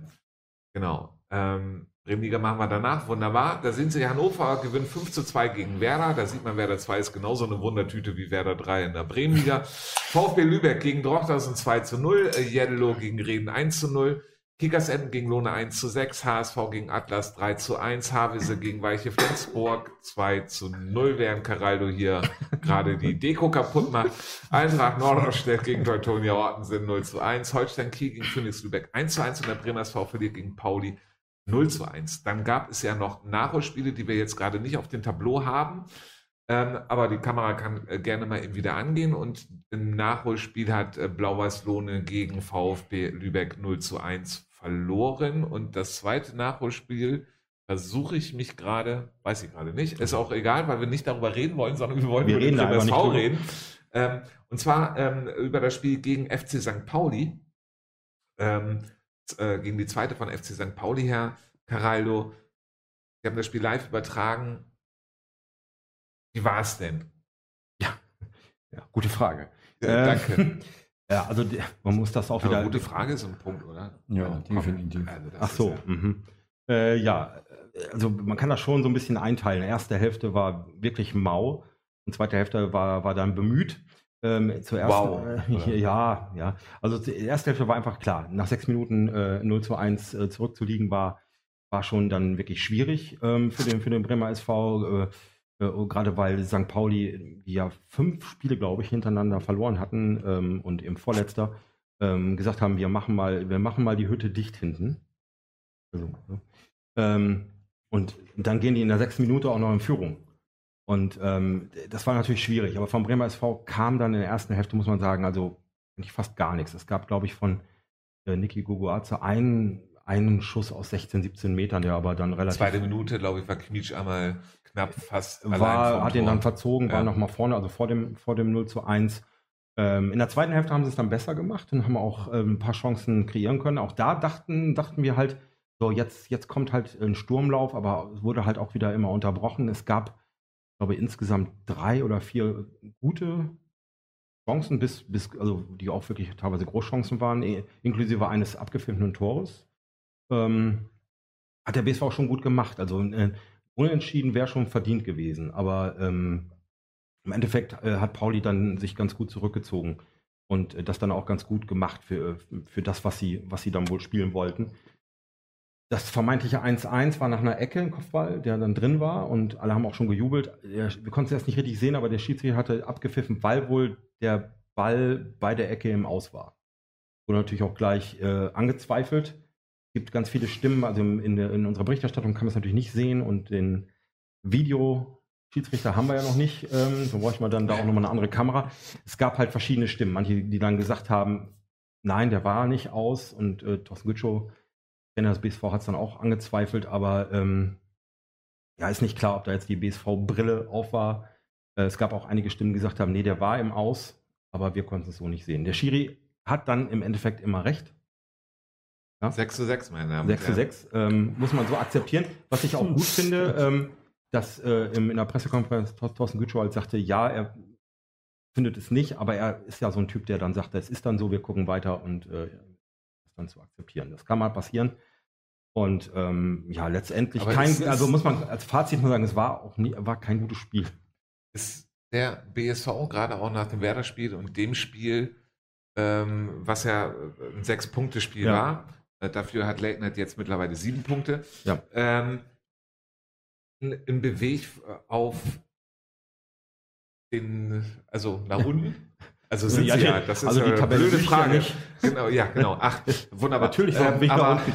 Genau. Ähm, Bremenliga machen wir danach. Wunderbar. Da sind sie. Hannover gewinnt 5 zu 2 gegen Werder. Da sieht man, Werder 2 ist genauso eine Wundertüte wie Werder 3 in der Bremenliga. VfB Lübeck gegen Drochtersen 2 zu 0. Äh, Jeddelo gegen Reden 1 zu 0. Kickers Essen gegen Lohne 1 zu 6. HSV gegen Atlas 3 zu 1. Havese gegen Weiche Flensburg 2 zu 0. Während Caraldo hier gerade die Deko kaputt macht. Eintracht Norderstedt gegen Teutonia Ortensen 0 zu 1. Holstein Kiel gegen Phoenix Lübeck 1 zu 1 und der Bremer SV verliert gegen Pauli 0 zu 1. Dann gab es ja noch Nachholspiele, die wir jetzt gerade nicht auf dem Tableau haben. Ähm, aber die Kamera kann äh, gerne mal eben wieder angehen. Und im Nachholspiel hat äh, Blau-Weiß Lohne gegen VfB Lübeck 0 zu 1 verloren. Und das zweite Nachholspiel versuche ich mich gerade, weiß ich gerade nicht, ist auch egal, weil wir nicht darüber reden wollen, sondern wir wollen Wir über den MSV reden. Ähm, und zwar ähm, über das Spiel gegen FC St. Pauli. Ähm, äh, gegen die zweite von FC St. Pauli her. Caraldo, wir haben das Spiel live übertragen. Wie war es denn? Ja, gute Frage. Äh, Äh, danke. Ja, also die, man muss das auch Aber wieder. gute Frage ist ein Punkt, oder? Ja, Also, komm, definitiv. also das Ach so. ja- mhm. Äh, ja, also man kann das schon so ein bisschen einteilen. Erste Hälfte war wirklich mau und zweite Hälfte war, war dann bemüht. Ähm, zur ersten, Wow. äh, ja, ja. Also die erste Hälfte war einfach klar. Nach sechs Minuten äh, 0 zu 1 äh, zurückzuliegen war, war schon dann wirklich schwierig ähm, für, den, für den Bremer SV. Äh, gerade weil St. Pauli, die ja fünf Spiele, glaube ich, hintereinander verloren hatten ähm, und im Vorletzter ähm, gesagt haben, wir machen mal, wir machen mal die Hütte dicht hinten. Also, ne? ähm, und dann gehen die in der sechsten Minute auch noch in Führung. Und ähm, das war natürlich schwierig. Aber vom Bremer SV kam dann in der ersten Hälfte, muss man sagen, also eigentlich fast gar nichts. Es gab, glaube ich, von äh, Niki Guguaze einen, einen Schuss aus 16, 17 Metern, der aber dann relativ Zweite Minute, glaube ich, war Kmitsch einmal knapp fast war, hat ihn dann verzogen, war Ja. nochmal vorne, also vor dem, vor dem 0 zu 1. Ähm, in der zweiten Hälfte haben sie es dann besser gemacht und haben auch ähm, ein paar Chancen kreieren können. Auch da dachten, dachten wir halt, so jetzt, jetzt kommt halt ein Sturmlauf, aber es wurde halt auch wieder immer unterbrochen. Es gab, ich glaube, insgesamt drei oder vier gute Chancen, bis, bis, also die auch wirklich teilweise Großchancen waren, inklusive eines abgefilmten Tores. Ähm, hat der BSV auch schon gut gemacht. Also äh, unentschieden wäre schon verdient gewesen, aber ähm, im Endeffekt äh, hat Pauli dann sich ganz gut zurückgezogen und äh, das dann auch ganz gut gemacht für, für das, was sie, was sie dann wohl spielen wollten. Das vermeintliche 1-1 war nach einer Ecke im Kopfball, der dann drin war und alle haben auch schon gejubelt. Der, wir konnten es erst nicht richtig sehen, aber der Schiedsrichter hatte abgepfiffen, weil wohl der Ball bei der Ecke im Aus war. Wurde natürlich auch gleich äh, angezweifelt. Es gibt ganz viele Stimmen, also in, in, unserer Berichterstattung kann man es natürlich nicht sehen und den Video-Schiedsrichter haben wir ja noch nicht. Ähm, so bräuchte man dann da auch nochmal eine andere Kamera. Es gab halt verschiedene Stimmen. Manche, die dann gesagt haben, nein, der war nicht aus und äh, Thorsten Gütschow, Trainer des BSV, hat es dann auch angezweifelt, aber ähm, ja, ist nicht klar, ob da jetzt die BSV-Brille auf war. Äh, es gab auch einige Stimmen, die gesagt haben, nee, der war im Aus, aber wir konnten es so nicht sehen. Der Schiri hat dann im Endeffekt immer recht. 6 zu 6, meine Damen 6 zu 6, ähm, muss man so akzeptieren. Was ich auch gut finde, ähm, dass äh, in der Pressekonferenz Thor- Thorsten Gütschow halt sagte, ja, er findet es nicht, aber er ist ja so ein Typ, der dann sagt, es ist dann so, wir gucken weiter und äh, das dann zu akzeptieren. Das kann mal passieren. Und ähm, ja, letztendlich Aber kein, ist- also muss man als Fazit nur sagen, es war auch nie, war kein gutes Spiel. ist der BSV gerade auch nach dem Werder-Spiel und dem Spiel, ähm, was ja ein Sechs-Punkte-Spiel Ja. war, dafür hat Leitner jetzt mittlerweile sieben Punkte, Ja. ähm, im Beweg auf den, also nach unten. Also sind Ja, sie ja, das ist also die eine Tabelle blöde ja Frage. nicht. Genau, ja, genau. Ach, wunderbar. Natürlich Ähm, nach aber, unten.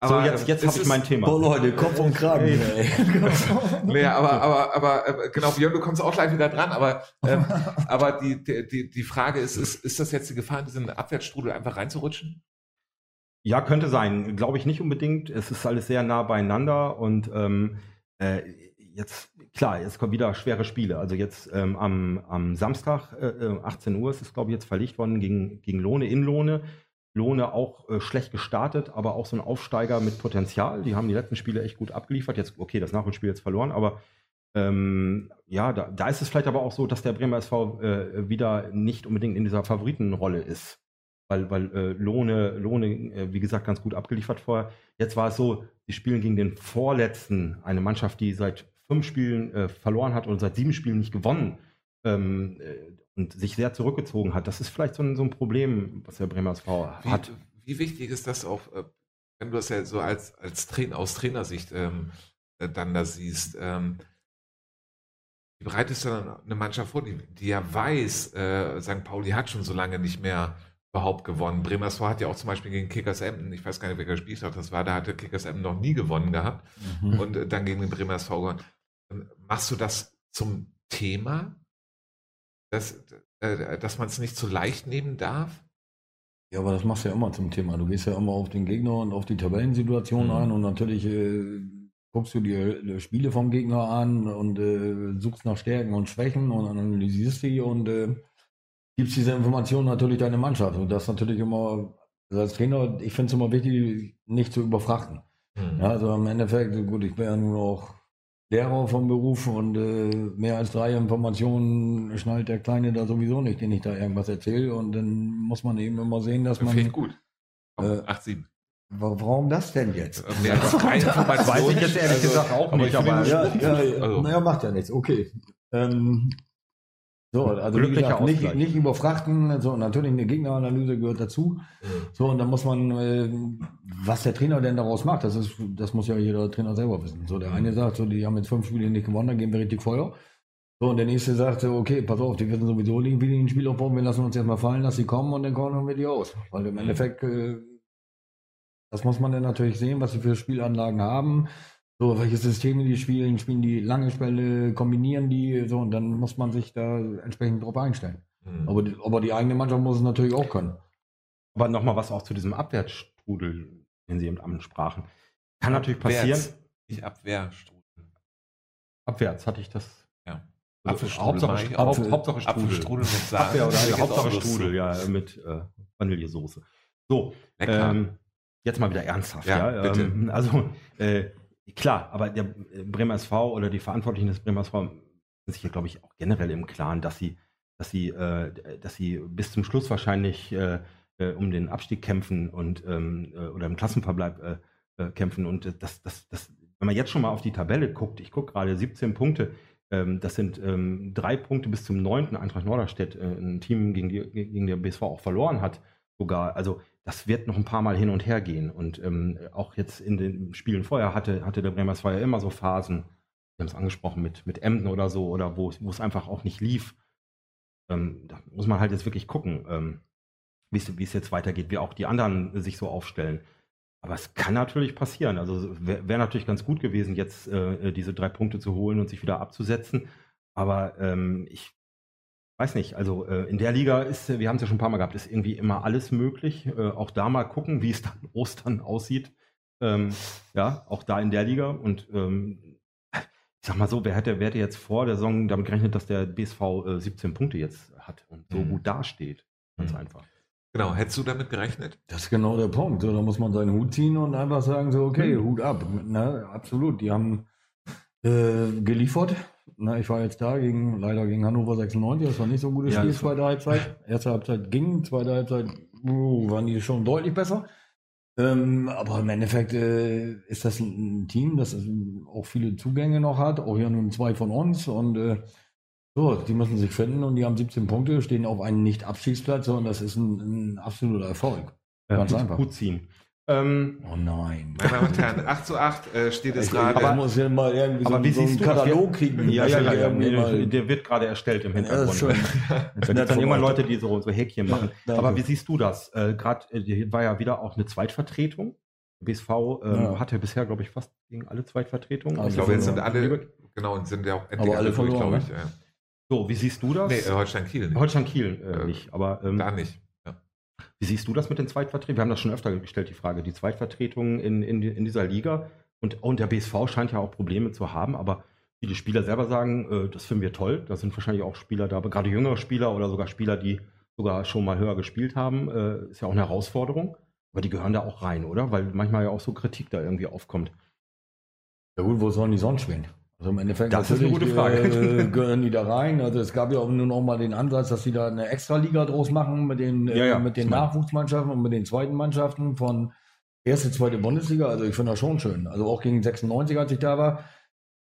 aber, so, jetzt, jetzt es habe ich mein Thema. Boah, Leute, Kopf und Kragen. Ey. Nee, aber, aber, aber, äh, genau, Björn, du kommst auch gleich wieder dran, aber, ähm, aber die, die, die, die Frage ist, ist, ist das jetzt die Gefahr, in diesen Abwärtsstrudel einfach reinzurutschen? Ja, könnte sein. Glaube ich nicht unbedingt. Es ist alles sehr nah beieinander und ähm, äh, jetzt, klar, jetzt kommen wieder schwere Spiele. Also jetzt ähm, am, am Samstag, äh, äh, 18 Uhr, ist es, glaube ich, jetzt verlegt worden gegen, gegen Lohne in Lohne. Lohne auch äh, schlecht gestartet, aber auch so ein Aufsteiger mit Potenzial. Die haben die letzten Spiele echt gut abgeliefert. Jetzt, okay, das Nachholspiel jetzt verloren, aber ähm, ja, da, da ist es vielleicht aber auch so, dass der Bremer SV äh, wieder nicht unbedingt in dieser Favoritenrolle ist weil, weil äh, Lohne, Lohne äh, wie gesagt, ganz gut abgeliefert vorher. Jetzt war es so, die spielen gegen den Vorletzten, eine Mannschaft, die seit fünf Spielen äh, verloren hat und seit sieben Spielen nicht gewonnen ähm, äh, und sich sehr zurückgezogen hat. Das ist vielleicht so ein, so ein Problem, was der Bremer SV Wie, hat. wie wichtig ist das auch, äh, wenn du das ja so als, als Trainer, aus Trainersicht ähm, äh, dann da siehst, ähm, wie bereitest du dann eine Mannschaft vor, die, die ja weiß, äh, St. Pauli hat schon so lange nicht mehr überhaupt gewonnen. Bremer SV hat ja auch zum Beispiel gegen Kickers Emden, ich weiß gar nicht, welcher Spieltag das war, da hatte Kickers Emden noch nie gewonnen gehabt Mhm. und äh, dann gegen den Bremer SV gewonnen. Ähm, Machst du das zum Thema, dass, äh, dass man es nicht zu leicht nehmen darf? Ja, aber das machst du ja immer zum Thema. Du gehst ja immer auf den Gegner und auf die Tabellensituation Mhm. ein und natürlich äh, guckst du dir äh, Spiele vom Gegner an und äh, suchst nach Stärken und Schwächen und analysierst die und gibst diese Informationen natürlich deiner Mannschaft. Und das natürlich immer, als Trainer, ich finde es immer wichtig, nicht zu überfrachten. Hm. Ja, also im Endeffekt, gut, ich bin ja nur noch Lehrer vom Beruf und äh, mehr als drei Informationen schnallt der Kleine da sowieso nicht, den ich da irgendwas erzähle. Und dann muss man eben immer sehen, dass man. Ich gut. Äh, 8-7. Wa- Warum das denn jetzt? Mehr als drei Informationen. Weiß ich jetzt ehrlich Also, gesagt auch aber nicht, aber- das Ja, ja, ja Also- naja, macht ja nichts, okay. Ähm, so, also wie gesagt, nicht, nicht überfrachten, so, natürlich eine Gegneranalyse gehört dazu. So, und dann muss man, äh, was der Trainer denn daraus macht, das ist, das muss ja jeder Trainer selber wissen. So, der eine sagt, so, die haben jetzt fünf Spiele nicht gewonnen, dann geben wir richtig Feuer. So, und der nächste sagt, so, okay, pass auf, die wissen sowieso nicht, wie die ein Spiel aufbauen, wir lassen uns jetzt mal fallen, lass sie kommen und dann kommen wir die aus. Weil im Endeffekt, äh, das muss man dann natürlich sehen, was sie für Spielanlagen haben. So, welche Systeme die spielen, spielen die lange Spelle, kombinieren die, so, und dann muss man sich da entsprechend drauf einstellen. Hm. Aber die, aber die eigene Mannschaft muss es natürlich auch können. Aber nochmal was auch zu diesem Abwärtsstrudel, den Sie eben ansprachen. Kann natürlich passieren. Abwärts, Nicht Abwehrstrudel. Abwärts hatte ich das. Ja. Also Hauptsache, ich Haupt. Hauptsache, Strudel. Apfelstrudel mit Sahne. Abwehr oder geht's Hauptsache. Strudel, ja, mit äh, Vanillesoße. So, ähm, jetzt mal wieder ernsthaft. Ja, Ja, bitte. Ähm, also, äh, klar, aber der äh, Bremer SV oder die Verantwortlichen des Bremer SV sind sich ja, glaube ich, auch generell im Klaren, dass sie, dass sie, äh, dass sie bis zum Schluss wahrscheinlich äh, äh, um den Abstieg kämpfen und ähm, äh, oder im Klassenverbleib äh, kämpfen. Und das, das, das, wenn man jetzt schon mal auf die Tabelle guckt, ich gucke gerade 17 Punkte, ähm, das sind ähm, drei Punkte bis zum neunten Eintracht Norderstedt, ein Team, gegen, die, gegen der BSV auch verloren hat, sogar. Also das wird noch ein paar Mal hin und her gehen. Und ähm, auch jetzt in den Spielen vorher hatte, hatte der Bremer SV ja immer so Phasen, wir haben es angesprochen, mit, mit Emden oder so, oder wo es einfach auch nicht lief. Ähm, da muss man halt jetzt wirklich gucken, ähm, wie es wie es jetzt weitergeht, wie auch die anderen sich so aufstellen. Aber es kann natürlich passieren. Also wäre wär natürlich ganz gut gewesen, jetzt äh, diese drei Punkte zu holen und sich wieder abzusetzen. Aber ähm, ich weiß nicht, also äh, in der Liga ist, äh, wir haben es ja schon ein paar Mal gehabt, ist irgendwie immer alles möglich. Äh, auch da mal gucken, wie es dann Ostern aussieht. Ähm, ja, auch da in der Liga. Und ähm, ich sag mal so, wer hätte, wer hätte jetzt vor der Saison damit gerechnet, dass der BSV äh, 17 Punkte jetzt hat und so Mhm. gut dasteht? Ganz Mhm. einfach. Genau, hättest du damit gerechnet? Das ist genau der Punkt. So, da muss man seinen Hut ziehen und einfach sagen, so, okay, Mhm. Hut ab. Ne? Absolut. Die haben äh, geliefert. Na, ich war jetzt da gegen, leider gegen Hannover 96, das war nicht so ein gutes Ja, Spiel, zweite Halbzeit. Erste Halbzeit ging, zweite Halbzeit uh, waren die schon deutlich besser. Ähm, aber im Endeffekt äh, ist das ein, ein Team, das auch viele Zugänge noch hat, auch ja nun zwei von uns und äh, so, die müssen sich finden und die haben 17 Punkte, stehen auf einem Nicht-Abstiegsplatz und das ist ein, ein absoluter Erfolg. Ganz gut, einfach. gut ziehen. Ähm, Oh nein. Meine Damen und Herren, 8 zu 8 äh, steht es gerade. ich muss ja mal irgendwie aber so, wie so einen siehst du das? Katalog kriegen. ja, ja, ja, ja mal- der wird gerade erstellt im Ja, Hintergrund. schon. Da gibt dann immer Leute, die so, so Häkchen Ja, machen. Aber wie siehst du das? Äh, Gerade äh, war ja wieder auch eine Zweitvertretung. BSV ähm, Ja. hatte bisher, glaube ich, fast gegen alle Zweitvertretungen. Also ich glaube, jetzt sind verloren. alle, genau, und sind ja auch endlich Aber alle durch, verloren, glaube ich. ne? Ja. So, wie siehst du das? Nee, äh, Holstein Kiel nicht. Holstein Kiel äh, Äh, nicht. Aber ähm, Da nicht. Wie siehst du das mit den Zweitvertretungen? Wir haben das schon öfter gestellt, die Frage. Die Zweitvertretungen in, in, die- in dieser Liga. Und, und der BSV scheint ja auch Probleme zu haben, aber viele Spieler selber sagen, äh, das finden wir toll. Da sind wahrscheinlich auch Spieler da, gerade jüngere Spieler oder sogar Spieler, die sogar schon mal höher gespielt haben, äh, ist ja auch eine Herausforderung. Aber die gehören da auch rein, oder? Weil manchmal ja auch so Kritik da irgendwie aufkommt. Ja gut, wo sollen die sonst spielen? Also im Endeffekt Das ist eine gute Frage. Äh, gehören die da rein. Also es gab ja auch nur noch mal den Ansatz, dass sie da eine Extraliga draus machen mit den, Ja, ja, äh, mit den. Nachwuchsmannschaften und mit den zweiten Mannschaften von erste, zweite Bundesliga. Also ich finde das schon schön. Also auch gegen 96, als ich da war,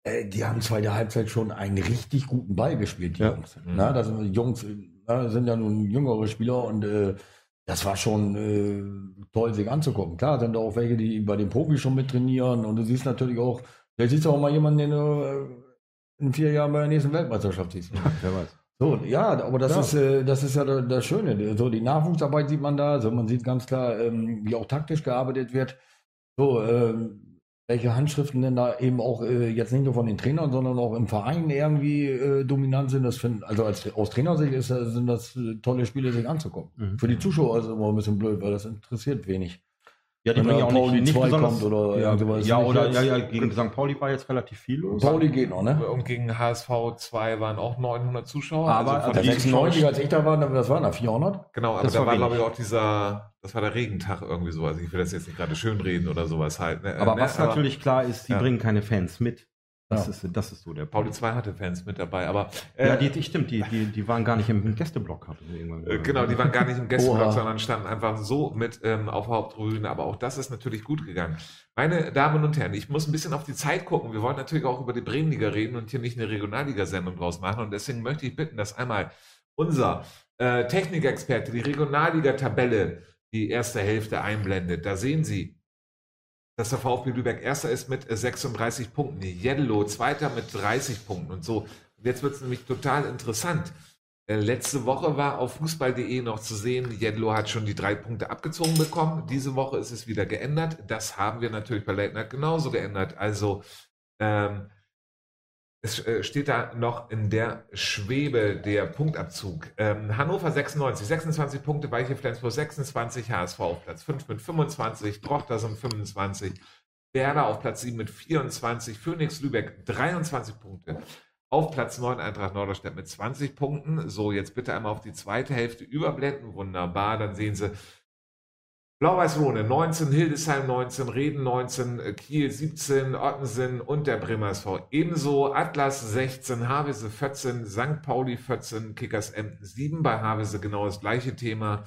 äh, die haben zweite Halbzeit schon einen richtig guten Ball gespielt, die Ja. Jungs. Na, das sind die Jungs, äh, na, sind ja nun jüngere Spieler und äh, das war schon äh, toll, sich anzugucken. Klar, sind da auch welche, die bei den Profis schon mit trainieren und du siehst natürlich auch, vielleicht siehst du auch mal jemanden, den du äh, in vier Jahren bei der nächsten Weltmeisterschaft siehst. Wer weiß. So, ja, aber das Ja. ist äh, das ist ja da- das Schöne. So die Nachwuchsarbeit sieht man da. Also man sieht ganz klar, ähm, wie auch taktisch gearbeitet wird. So, ähm, welche Handschriften denn da eben auch äh, jetzt nicht nur von den Trainern, sondern auch im Verein irgendwie äh, dominant sind. Das find, also als aus Trainersicht ist, sind das tolle Spiele, sich anzugucken. Mhm. Für die Zuschauer ist es immer ein bisschen blöd, weil das interessiert wenig. Ja, die Wenn bringen ja auch nicht, Pauli nicht zwei besonders. kommt oder ja, irgendwas. ja, Nicht oder jetzt- ja, ja, gegen St. Pauli war jetzt relativ viel los. Pauli geht noch, ne? Und gegen HSV 2 waren auch 900 Zuschauer. Aber- also die 96, als ich da war, das waren da 400. Genau, aber Das da war war, glaube ich, auch dieser, das war der Regentag irgendwie so. Also ich will das jetzt nicht gerade schönreden oder sowas halt. Ne? Aber ne? was natürlich klar ist, sie Ja. bringen keine Fans mit. Das, Ja. ist, das ist so der Pauli 2 hatte Fans mit dabei, aber äh, Ja, die, die stimmt, die, die, die waren gar nicht im Gästeblock. äh, genau, die waren gar nicht im Gästeblock, Oha. sondern standen einfach so mit ähm, auf der Haupttribüne. Aber auch das ist natürlich gut gegangen. Meine Damen und Herren, ich muss ein bisschen auf die Zeit gucken. Wir wollen natürlich auch über die Bremenliga reden und hier nicht eine Regionalliga-Sendung draus machen. Und deswegen möchte ich bitten, dass einmal unser äh, Technikexperte die Regionalliga-Tabelle die erste Hälfte einblendet. Da sehen Sie, dass der VfB Lübeck erster ist mit äh, 36 Punkten, Jedlo zweiter mit 30 Punkten und so. Und jetzt wird es nämlich total interessant. Äh, Letzte Woche war auf fußball.de noch zu sehen, Jedlo hat schon die drei Punkte abgezogen bekommen. Diese Woche ist es wieder geändert. Das haben wir natürlich bei Night genauso geändert. Also ähm, es äh, steht da noch in der Schwebe der Punktabzug. Ähm, Hannover 96, 26 Punkte, Weiche Flensburg 26, HSV auf Platz 5 mit 25, Drochtersen 25, Werder auf Platz 7 mit 24, Phoenix Lübeck 23 Punkte. Auf Platz 9 Eintracht Norderstedt mit 20 Punkten. So, jetzt bitte einmal auf die zweite Hälfte überblenden. Wunderbar, dann sehen Sie Blau-Weiß-Rhone 19, Hildesheim 19, Reden 19, äh, Kiel 17, Ottensen und der Bremer SV ebenso. Atlas 16, Havese 14, St. Pauli 14, Kickers Emden 7. Bei Havese genau das gleiche Thema.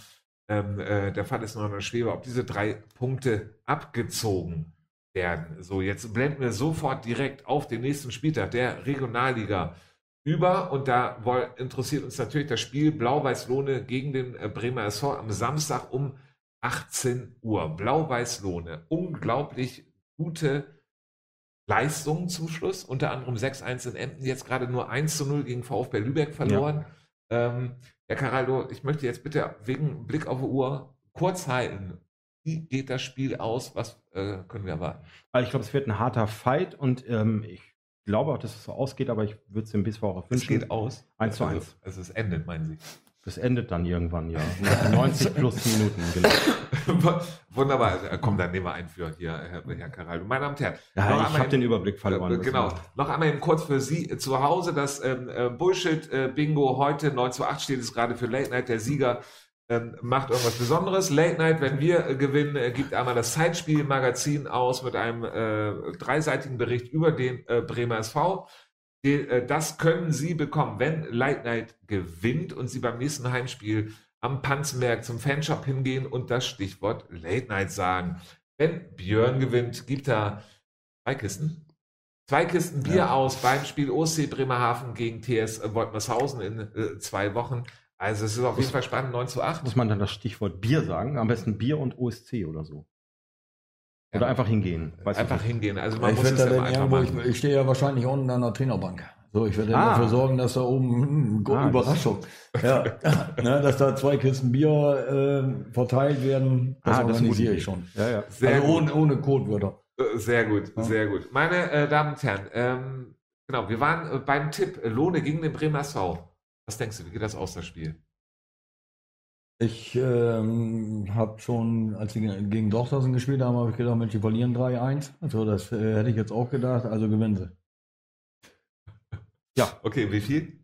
Ähm, äh, der Fall ist noch in der Schwebe, ob diese drei Punkte abgezogen werden. So, jetzt blenden wir sofort direkt auf den nächsten Spieltag der Regionalliga über und da interessiert uns natürlich das Spiel Blau-Weiß-Lohne gegen den äh, Bremer SV am Samstag um 18 Uhr. Blau-Weiß-Lohne. Unglaublich gute Leistungen zum Schluss. Unter anderem 6-1 in Emden, jetzt gerade nur 1-0 gegen VfB Lübeck verloren. Ähm, Herr Caraldo, ich möchte jetzt bitte wegen Blick auf die Uhr kurz halten. Wie geht das Spiel aus? Was äh, können wir erwarten? Also ich glaube, es wird ein harter Fight und ähm, ich glaube auch, dass es so ausgeht, aber ich würde es dem BSV auch Es wünschen. geht aus. Eins zu Also, eins. Also es endet, meinen Sie. Das endet dann irgendwann, ja. Nach 90 plus Minuten, genau. Wunderbar. Also, äh, komm, dann nehmen wir ein für hier, Herr, Herr. Meine Damen und Herren. noch Ja, ich habe den Überblick verloren. Äh, Genau. Noch einmal eben kurz für Sie äh, zu Hause. Das ähm, äh, Bullshit-Bingo heute 9 zu 8 steht es gerade für Late Night. Der Sieger ähm, macht irgendwas Besonderes. Late Night, wenn wir äh, gewinnen, äh, gibt einmal das Zeitspiel-Magazin aus mit einem dreiseitigen Bericht über den Bremer SV. Äh, das können Sie bekommen, wenn Light Night gewinnt und Sie beim nächsten Heimspiel am Panzenberg zum Fanshop hingehen und das Stichwort Late Night sagen. Wenn Björn gewinnt, gibt er zwei Kisten. Zwei Kisten Bier ja. aus beim Spiel OSC Bremerhaven gegen TS Woltmershausen in äh, zwei Wochen. Also es ist auf jeden Fall spannend, 9 zu 8. Muss man dann das Stichwort Bier sagen? Am besten Bier und OSC oder so. Oder einfach hingehen. Weiß einfach hingehen. Also man ich muss es ja irgendwo, ich, ich, stehe ja wahrscheinlich unten an der Trainerbank. So, ich werde ah. dafür sorgen, dass da oben mh, ah, Überraschung, ja, ne, dass da zwei Kisten Bier äh, verteilt werden. Das ah, organisiere ich schon. Ja, ja. Sehr also ohne, ohne Codewörter. Äh, sehr gut, ja. sehr gut. Meine äh, Damen und Herren, ähm, genau, wir waren äh, beim Tipp Lohne gegen den Bremer SV. Was denkst du, wie geht das aus, das Spiel? Ich ähm, habe schon, als sie gegen Dorfhausen gespielt haben, habe ich gedacht, Mensch, die verlieren 3-1. Also das äh, hätte ich jetzt auch gedacht, also gewinnen sie. Ja. Okay, wie viel?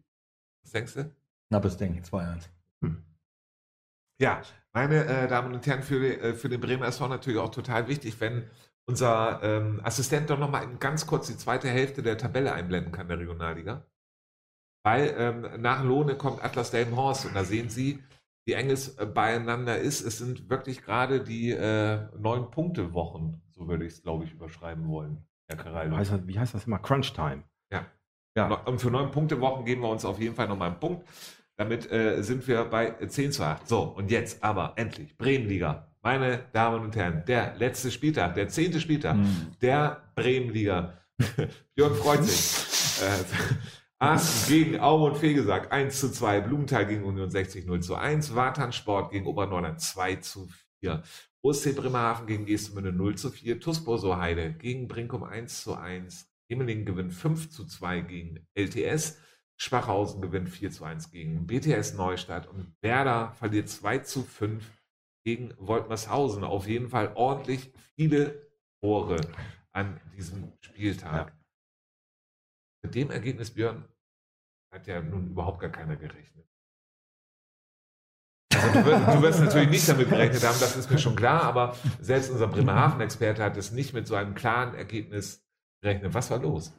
Was denkst du? Knappes Ding, 2-1. Hm. Ja, meine äh, Damen und Herren, für, äh, für den Bremer SV natürlich auch total wichtig, wenn unser ähm, Assistent doch nochmal ganz kurz die zweite Hälfte der Tabelle einblenden kann, der Regionalliga. Weil ähm, nach Lohne kommt Atlas Delmenhorst und da sehen Sie, wie eng es äh, beieinander ist. Es sind wirklich gerade die äh, neun Punkte Wochen, so würde ich es, glaube ich, überschreiben wollen, Herr Carallo. Wie heißt das immer? Crunch Time. Ja. Ja. Und für neun Punkte Wochen geben wir uns auf jeden Fall nochmal einen Punkt. Damit äh, sind wir bei 10 zu 8. So, und jetzt aber endlich Bremenliga. Meine Damen und Herren, der letzte Spieltag, der zehnte Spieltag mhm. der Bremenliga. Björn freut sich. äh, Aachen gegen Aum und Fegesack 1 zu 2, Blumenthal gegen Union 60 0 zu 1, Wartan Sport gegen Obernordern 2 zu 4, OSC Bremerhaven gegen Geestemünde 0 zu 4, Tuspo Heide gegen Brinkum 1 zu 1, Himmeling gewinnt 5 zu 2 gegen LTS. Schwachhausen gewinnt 4 zu 1 gegen BTS Neustadt und Werder verliert 2 zu 5 gegen Woltmershausen. Auf jeden Fall ordentlich viele Tore an diesem Spieltag. Ja. Mit dem Ergebnis, Björn, hat ja nun überhaupt gar keiner gerechnet. Also du, wirst, du wirst natürlich nicht damit gerechnet haben, das ist mir schon klar, aber selbst unser Bremerhaven-Experte hat es nicht mit so einem klaren Ergebnis rechnen. Was war los?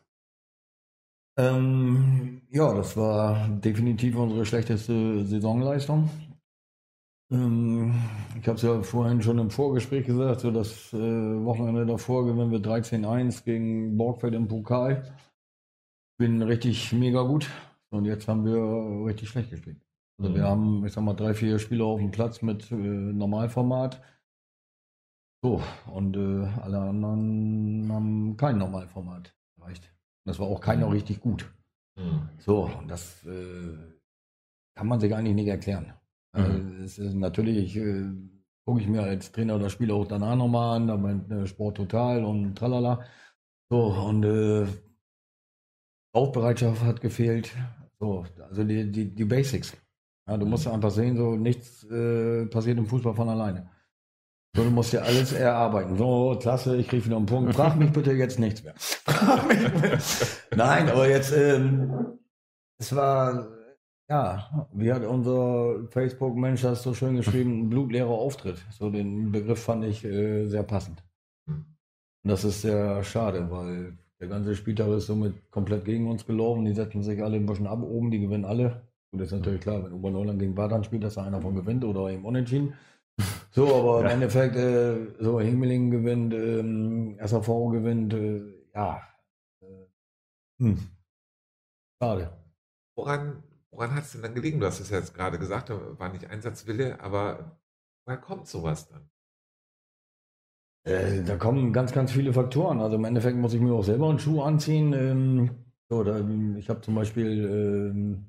Ähm, ja, das war definitiv unsere schlechteste Saisonleistung. Ähm, ich habe es ja vorhin schon im Vorgespräch gesagt, so das äh, Wochenende davor gewinnen wir 13-1 gegen Borgfeld im Pokal. Bin richtig mega gut und jetzt haben wir richtig schlecht gespielt. Also mhm. wir haben, ich sag mal, drei, vier Spieler auf dem Platz mit äh, Normalformat. So, und äh, alle anderen haben kein Normalformat erreicht. Das war auch keiner mhm. richtig gut. Mhm. So, und das äh, kann man sich eigentlich nicht erklären. Also, ist, natürlich äh, gucke ich mir als Trainer oder Spieler auch danach nochmal an, da meint äh, Sport total und tralala. So, und Aufbereitschaft hat gefehlt. So, also die, die, die Basics. Ja, du musst mhm. einfach sehen, so nichts äh, passiert im Fußball von alleine. So, du musst dir alles erarbeiten. So, klasse, ich kriege wieder einen Punkt. Frag mich bitte jetzt nichts mehr. Nein, aber jetzt, ähm, es war, ja, wie hat unser Facebook-Mensch das so schön geschrieben, ein blutleerer Auftritt. So den Begriff fand ich äh, sehr passend. Und das ist sehr schade, weil der ganze Spieltag ist somit komplett gegen uns gelaufen. Die setzen sich alle ein bisschen ab oben, die gewinnen alle. Und das ist natürlich klar, wenn Oberneuland gegen Badan spielt, dass da einer von gewinnt oder eben unentschieden. So, aber ja. im Endeffekt, äh, so Himmeling gewinnt, ähm, SAV gewinnt, äh, ja. Äh, hm. Schade. Woran, woran hat es denn dann gelegen? Du hast es ja jetzt gerade gesagt, da war nicht Einsatzwille, aber woher kommt sowas dann? Äh, da kommen ganz, ganz viele Faktoren. Also im Endeffekt muss ich mir auch selber einen Schuh anziehen. Ähm, da, ich habe zum Beispiel ähm,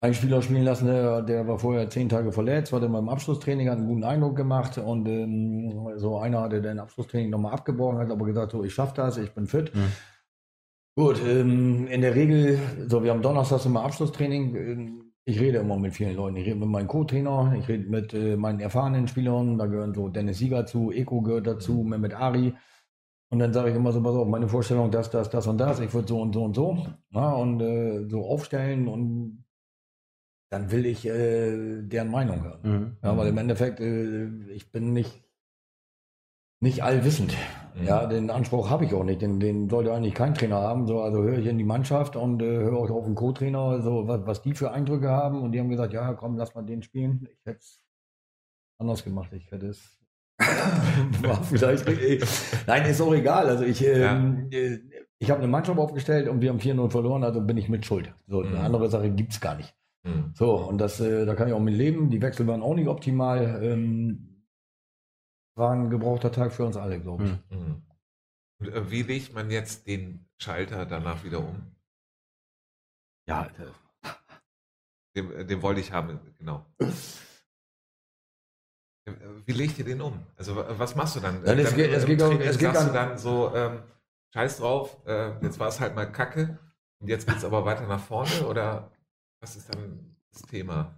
einen Spieler spielen lassen, der, der, war vorher zehn Tage verletzt, war dann beim Abschlusstraining, hat einen guten Eindruck gemacht und ähm, so einer hatte den Abschlusstraining nochmal abgebrochen, hat aber gesagt, so ich schaffe das, ich bin fit. Mhm. Gut, ähm, in der Regel, so wir haben donnerstags immer Abschlusstraining, ähm, ich rede immer mit vielen Leuten, ich rede mit meinem Co-Trainer, ich rede mit äh, meinen erfahrenen Spielern, da gehören so Dennis Sieger zu, Eko gehört dazu, mhm. Mehmet Ari, und dann sage ich immer so, pass auf, meine Vorstellung, das, das, das und das, ich würde so und so und so. Ja, und äh, so aufstellen und dann will ich äh, deren Meinung hören. Mhm. Ja, weil im Endeffekt, äh, ich bin nicht nicht allwissend. Mhm. Ja, den Anspruch habe ich auch nicht. Den, den sollte eigentlich kein Trainer haben. So, also höre ich in die Mannschaft und äh, höre auch auf den Co-Trainer, so was, was die für Eindrücke haben. Und die haben gesagt, ja, komm, lass mal den spielen. Ich hätte es anders gemacht. Ich hätte es war vielleicht Nein, ist auch egal. Also ich, ähm, äh, ich habe eine Mannschaft aufgestellt und wir haben 4-0 verloren, also bin ich mit Schuld. So, eine Mhm. andere Sache gibt's gar nicht. Mhm. So, und das, äh, da kann ich auch mit leben. Die Wechsel waren auch nicht optimal. Ähm, war ein gebrauchter Tag für uns alle, glaube ich. Mhm. Mhm. Und äh, wie legt man jetzt den Schalter danach wieder um? Ja, Den, äh, den wollte ich haben, genau. Äh, Wie legt ihr den um? Also wa- was machst du dann? Ja, es Dann geht- es geht Training es geht sagst du an- dann so, ähm, scheiß drauf, äh, jetzt war es halt mal Kacke und jetzt geht es aber weiter nach vorne oder was ist dann das Thema?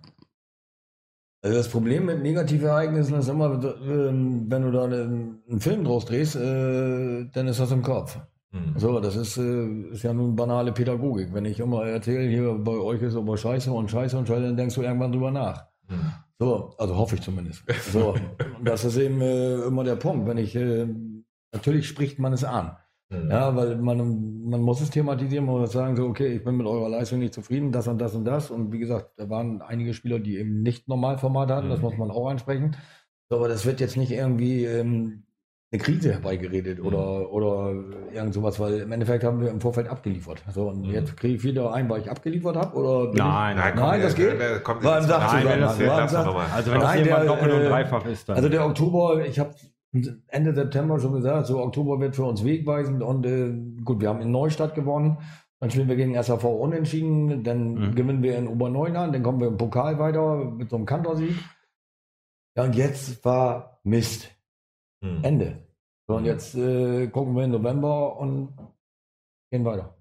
Also das Problem mit Negativereignissen ist immer, wenn du da einen, Film draus drehst, äh, dann ist das im Kopf. Hm. So, das ist, äh, ist ja nun banale Pädagogik. Wenn ich immer erzähle, hier bei euch ist aber Scheiße und Scheiße und Scheiße, dann denkst du irgendwann drüber nach. Hm. So, also hoffe ich zumindest. So, das ist eben äh, immer der Punkt. Wenn ich, natürlich spricht man es an. Ja, weil man, man muss es thematisieren, man muss sagen, so, okay, ich bin mit eurer Leistung nicht zufrieden, das und das und das. Und wie gesagt, da waren einige Spieler, die eben nicht Normalformat hatten, das Mhm. muss man auch ansprechen. So, aber das wird jetzt nicht irgendwie ähm, eine Krise herbeigeredet Mhm. oder, oder irgend sowas, weil im Endeffekt haben wir im Vorfeld abgeliefert. So, und Mhm. jetzt kriege ich wieder ein, weil ich abgeliefert habe? Oder Nein, Nein, Nein, komm, das geht? kommt War im Nein, das lass Sach- doch mal. also wenn Nein, das jemand der, doppelt und äh, dreifach ist, dann. Also der Oktober, ich habe Ende September schon gesagt, so Oktober wird für uns wegweisend und äh, gut, wir haben in Neustadt gewonnen. Dann spielen wir gegen SAV unentschieden, dann Mhm. gewinnen wir in Oberneuland, dann kommen wir im Pokal weiter mit so einem Kantorsieg. Ja, und jetzt war Mist. Hm. Ende. So, und Mhm. jetzt äh, gucken wir im November und gehen weiter.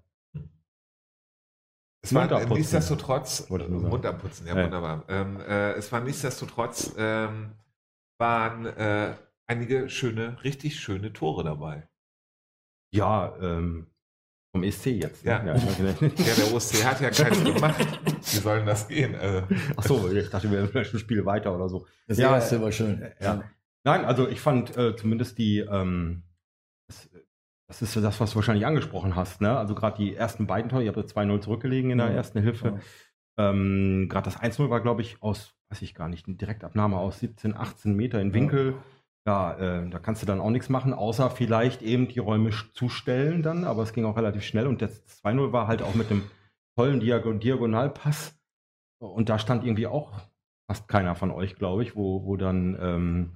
Es war nichtsdestotrotz, abputzen, ja, Ja. wunderbar. Ähm, äh, es war nichtsdestotrotz, ähm, waren äh, einige schöne, richtig schöne Tore dabei. ja, ähm, vom ESC jetzt. ne? Ja. ja der OSC hat ja keins gemacht. Wie soll denn das gehen? Äh, Ach so, ich dachte, wir wären schon ein Spiel weiter oder so. Das Ja, erste war schön. Ja. Nein, also ich fand äh, zumindest die, ähm, das, das ist das, was du wahrscheinlich angesprochen hast, ne? Also gerade die ersten beiden Tore, ihr habt ja 2-0 zurückgelegen in der Ja. ersten Hilfe. Ähm, gerade das 1-0 war, glaube ich, aus, weiß ich gar nicht, eine Direktabnahme aus 17, 18 Meter in Winkel. Ja, äh, da kannst du dann auch nichts machen, außer vielleicht eben die Räume zustellen dann, aber es ging auch relativ schnell und das 2-0 war halt auch mit dem tollen Diago Diagonalpass und da stand irgendwie auch fast keiner von euch, glaube ich, wo, wo dann ähm,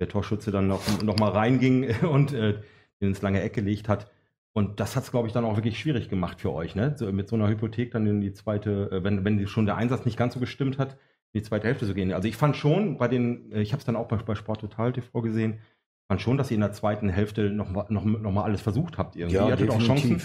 der Torschütze dann noch, noch mal reinging und äh, den ins lange Eck gelegt hat. Und das hat es, glaube ich, dann auch wirklich schwierig gemacht für euch, ne? So, mit so einer Hypothek dann in die zweite, äh, wenn, wenn schon der Einsatz nicht ganz so gestimmt hat, in die zweite Hälfte zu gehen. Also ich fand schon bei den, äh, ich habe es dann auch bei, bei Sport Total TV gesehen, fand schon, dass ihr in der zweiten Hälfte noch, mal- noch, noch mal alles versucht habt irgendwie. ihr hattet auch Chancen.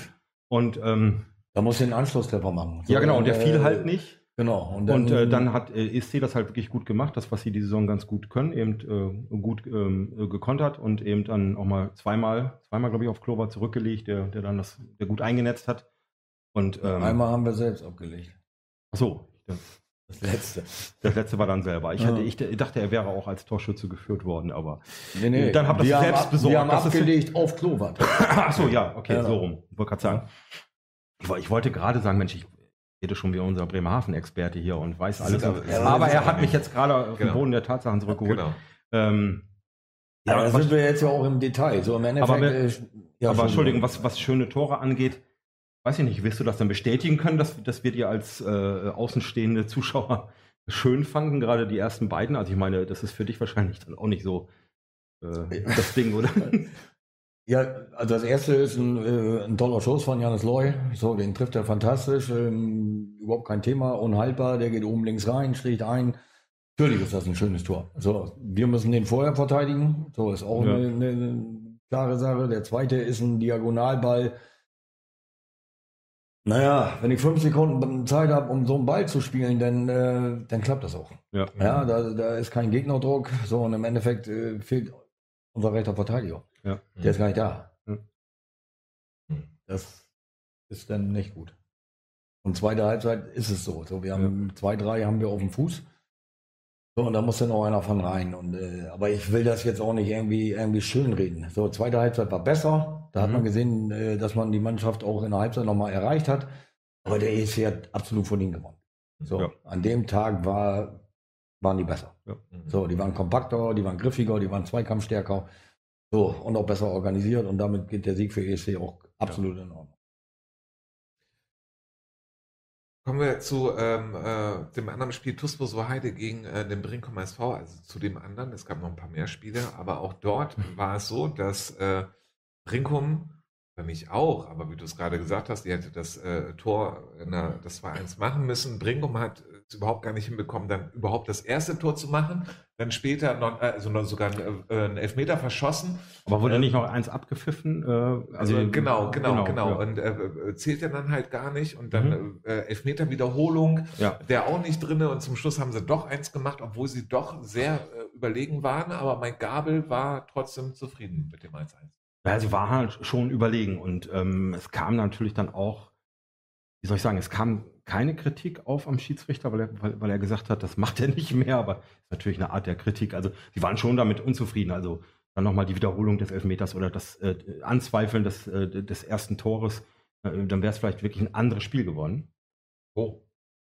Und ähm, Da muss einen Anschlusstreffer machen. So, ja, genau, und der äh, fiel halt nicht. Genau. Und Und äh, dann hat äh, ESC das halt wirklich gut gemacht, das, was sie die Saison ganz gut können, eben äh, gut ähm, äh, gekontert und eben dann auch mal zweimal, zweimal, glaube ich, auf Klover zurückgelegt, der, der dann das der gut eingenetzt hat. Und ähm, einmal haben wir selbst abgelegt. ach so, das, Das letzte. das letzte war dann selber. Ich, Ja. hatte, ich, dachte, er wäre auch als Torschütze geführt worden, aber Nee, Dann habt ihr selbst ab- besorgt. Wir haben Das ist- abgelegt auf Klowat. ach so, ja, okay, Ja. so rum. Ich wollte gerade sagen, ich, woll- ich wollte gerade sagen, Mensch, ich rede schon wie unser Bremerhaven-Experte hier und weiß alles. sind aber, aber- ja, aber er hat aber mich jetzt gerade auf den Genau. Boden der Tatsachen zurückgeholt. genau. Ähm, Ja, da sind wir jetzt ja auch im Detail. So im Endeffekt. Aber wir- äh, ja, aber schon- Entschuldigung, was, was schöne Tore angeht, weiß ich nicht, wirst du das dann bestätigen können, dass, dass wir die als äh, außenstehende Zuschauer schön fanden, gerade die ersten beiden? Also ich meine, das ist für dich wahrscheinlich dann auch nicht so äh, das Ding, oder? Ja, also das erste ist ein, äh, ein toller Schuss von Janis Loy. So, den trifft er fantastisch. Ähm, überhaupt kein Thema, unhaltbar. Der geht oben links rein, schlägt ein. Natürlich ist das ein schönes Tor. So, wir müssen den vorher verteidigen. So, ist auch Ja. eine, eine klare Sache. Der zweite ist ein Diagonalball. Naja, wenn ich fünf Sekunden Zeit habe, um so einen Ball zu spielen, dann, äh, dann klappt das auch. Ja. Ja, da, da ist kein Gegnerdruck. So, und im Endeffekt äh, fehlt unser rechter Verteidiger. Ja. Der ist gar nicht da. Hm. Das ist dann nicht gut. Und zweite Halbzeit ist es so. so wir haben zwei, drei haben wir auf dem Fuß. So, und da muss dann auch einer von rein. Und, äh, aber ich will das jetzt auch nicht irgendwie, irgendwie schönreden. So, zweite Halbzeit war besser. Da hat Mhm. man gesehen, äh, dass man die Mannschaft auch in der Halbzeit nochmal erreicht hat. Aber der ESC hat absolut von ihnen gewonnen. So, Ja. an dem Tag war, waren die besser. Mhm. So, die waren kompakter, die waren griffiger, die waren zweikampfstärker. So, und auch besser organisiert. Und damit geht der Sieg für ESC auch absolut in Ordnung. Kommen wir zu ähm, äh, dem anderen Spiel Tuspo Heide gegen äh, den Brinkum SV, also zu dem anderen. Es gab noch ein paar mehr Spiele, aber auch dort war es so, dass äh, Brinkum, für mich auch, aber wie du es gerade gesagt hast, die hätte das äh, Tor, der, das 2-1 machen müssen. Brinkum hat es überhaupt gar nicht hinbekommen, dann überhaupt das erste Tor zu machen. Dann später noch, äh, also noch sogar einen, äh, einen Elfmeter verschossen. Aber wurde Ähm, nicht noch eins abgepfiffen? Äh, Also genau, genau, genau. Ja. Und äh, zählt er dann halt gar nicht. Und dann Mhm. äh, Elfmeter Wiederholung, Ja. der auch nicht drinne. Und zum Schluss haben sie doch eins gemacht, obwohl sie doch sehr äh, überlegen waren. Aber mein Gabel war trotzdem zufrieden mit dem 1-1. Ja, sie war halt schon überlegen und ähm, es kam natürlich dann auch, wie soll ich sagen, es kam keine Kritik auf am Schiedsrichter, weil er, weil, weil er gesagt hat, das macht er nicht mehr, aber ist natürlich eine Art der Kritik. Also sie waren schon damit unzufrieden. Also dann nochmal die Wiederholung des Elfmeters oder das äh, Anzweifeln des, äh, des ersten Tores, äh, dann wäre es vielleicht wirklich ein anderes Spiel geworden. Oh.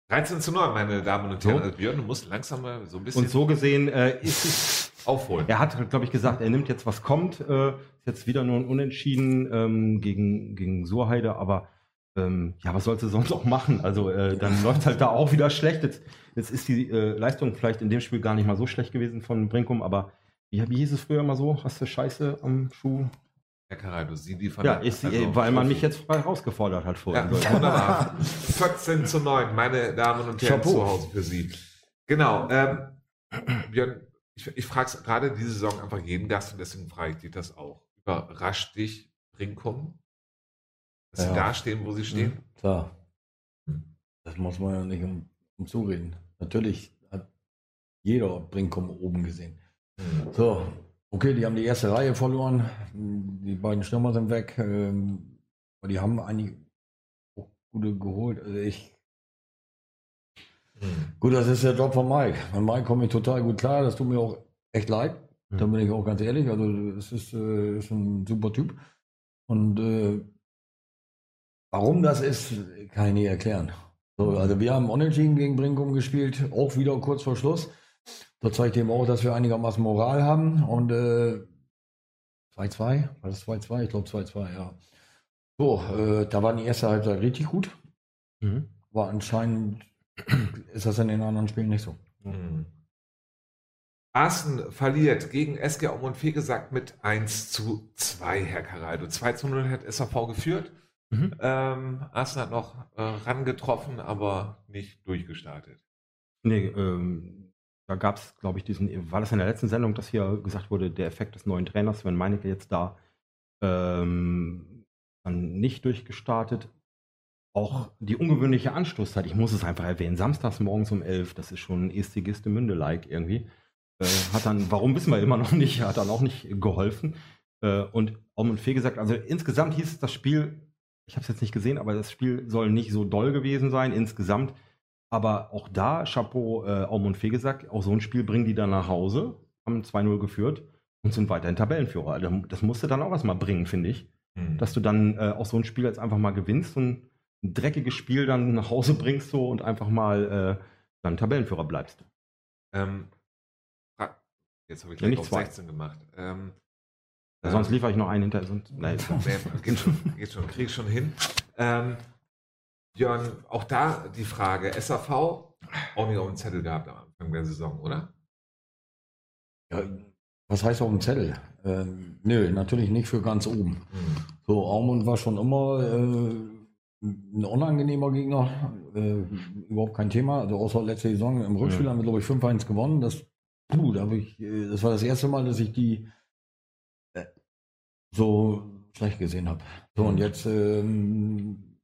13 zu 9, meine Damen und Herren. So. Also Björn, du musst langsam mal so ein bisschen Und so gesehen äh, ist es aufholen. Er hat, glaube ich, gesagt, er nimmt jetzt, was kommt. Äh, ist jetzt wieder nur ein Unentschieden ähm, gegen, gegen Surheide, aber ähm, ja, was sollst du sonst auch machen? Also äh, dann läuft halt da auch wieder schlecht. Jetzt, jetzt ist die äh, Leistung vielleicht in dem Spiel gar nicht mal so schlecht gewesen von Brinkum, aber wie, wie hieß es früher mal so? Hast du Scheiße am Schuh? Herr Caraldo, Sie die von Ja, der- ich, also weil man mich jetzt frei herausgefordert hat vorhin. Ja, wunderbar. 14 zu 9, meine Damen und Herren, Chapeau. zu Hause für Sie. Genau. Ähm, Björn, ich, ich frage es gerade diese Saison einfach jeden Gast und deswegen frage ich dich das auch. Überrascht dich Brinkum, dass sie Ja. da stehen, wo sie stehen? Klar. Hm. Das muss man ja nicht um, um zureden. Natürlich hat jeder Brinkum oben gesehen. Hm. So, okay, die haben die erste Reihe verloren. Die beiden Stürmer sind weg. ähm, Aber die haben eigentlich auch gute geholt. Also ich, Hm. gut, das ist der Job von Mike. Mit Mike komme ich total gut klar. Das tut mir auch echt leid. Mhm. Da bin ich auch ganz ehrlich. Also, es ist, äh, ist ein super Typ. Und äh, warum das ist, kann ich nicht erklären. So, also, wir haben Unentschieden gegen Brinkum gespielt, auch wieder kurz vor Schluss. Da zeigt eben auch, dass wir einigermaßen Moral haben. Und äh, 2-2, war das 2-2? Ich glaube 2-2, ja. So, äh, da war die erste Halbzeit richtig gut. Mhm. Aber anscheinend ist das in den anderen Spielen nicht so. Hm. Arsen verliert gegen SG Aumund Fegesack mit 1 zu 2, Herr Caraldo. 2 zu 0 hat SAV geführt. Mhm. Ähm, Arsen hat noch äh, rangetroffen, aber nicht durchgestartet. Nee, ähm, da gab es, glaube ich, diesen, war das in der letzten Sendung, dass hier gesagt wurde, der Effekt des neuen Trainers, wenn Meinecke jetzt da ähm, dann nicht durchgestartet. Auch die ungewöhnliche Anstoßzeit, ich muss es einfach erwähnen, samstags morgens um 11, das ist schon Estigiste Münde-like irgendwie. Äh, hat dann, warum wissen wir immer noch nicht, hat dann auch nicht geholfen. Äh, und Aum und Fee gesagt, also insgesamt hieß es, das Spiel, ich habe es jetzt nicht gesehen, aber das Spiel soll nicht so doll gewesen sein insgesamt. Aber auch da, Chapeau, äh, Aum und Fegesack, auch so ein Spiel bringen die dann nach Hause, haben 2-0 geführt und sind weiterhin Tabellenführer. Also, das musste dann auch erstmal bringen, finde ich. Hm. Dass du dann äh, auch so ein Spiel jetzt einfach mal gewinnst und ein dreckiges Spiel dann nach Hause bringst so und einfach mal äh, dann Tabellenführer bleibst. Ähm, jetzt habe ich Ja, gleich auf zwei. 16 gemacht. Ähm, Sonst ähm, liefere ich noch einen hinter. Sonst, nein, geht schon, geht schon, krieg schon hin. Ähm, Björn, auch da die Frage, SAV, auch nicht auf dem Zettel gehabt am Anfang der Saison, oder? Ja, was heißt auf dem Zettel? Ähm, nö, natürlich nicht für ganz oben. Hm. So, Aumund war schon immer äh, ein unangenehmer Gegner. Äh, überhaupt kein Thema. Also außer letzte Saison im Rückspiel Ja. haben wir, glaube ich, 5-1 gewonnen. Das, puh, da ich, äh, das war das erste Mal, dass ich die äh, so schlecht gesehen habe. So, und jetzt, ähm,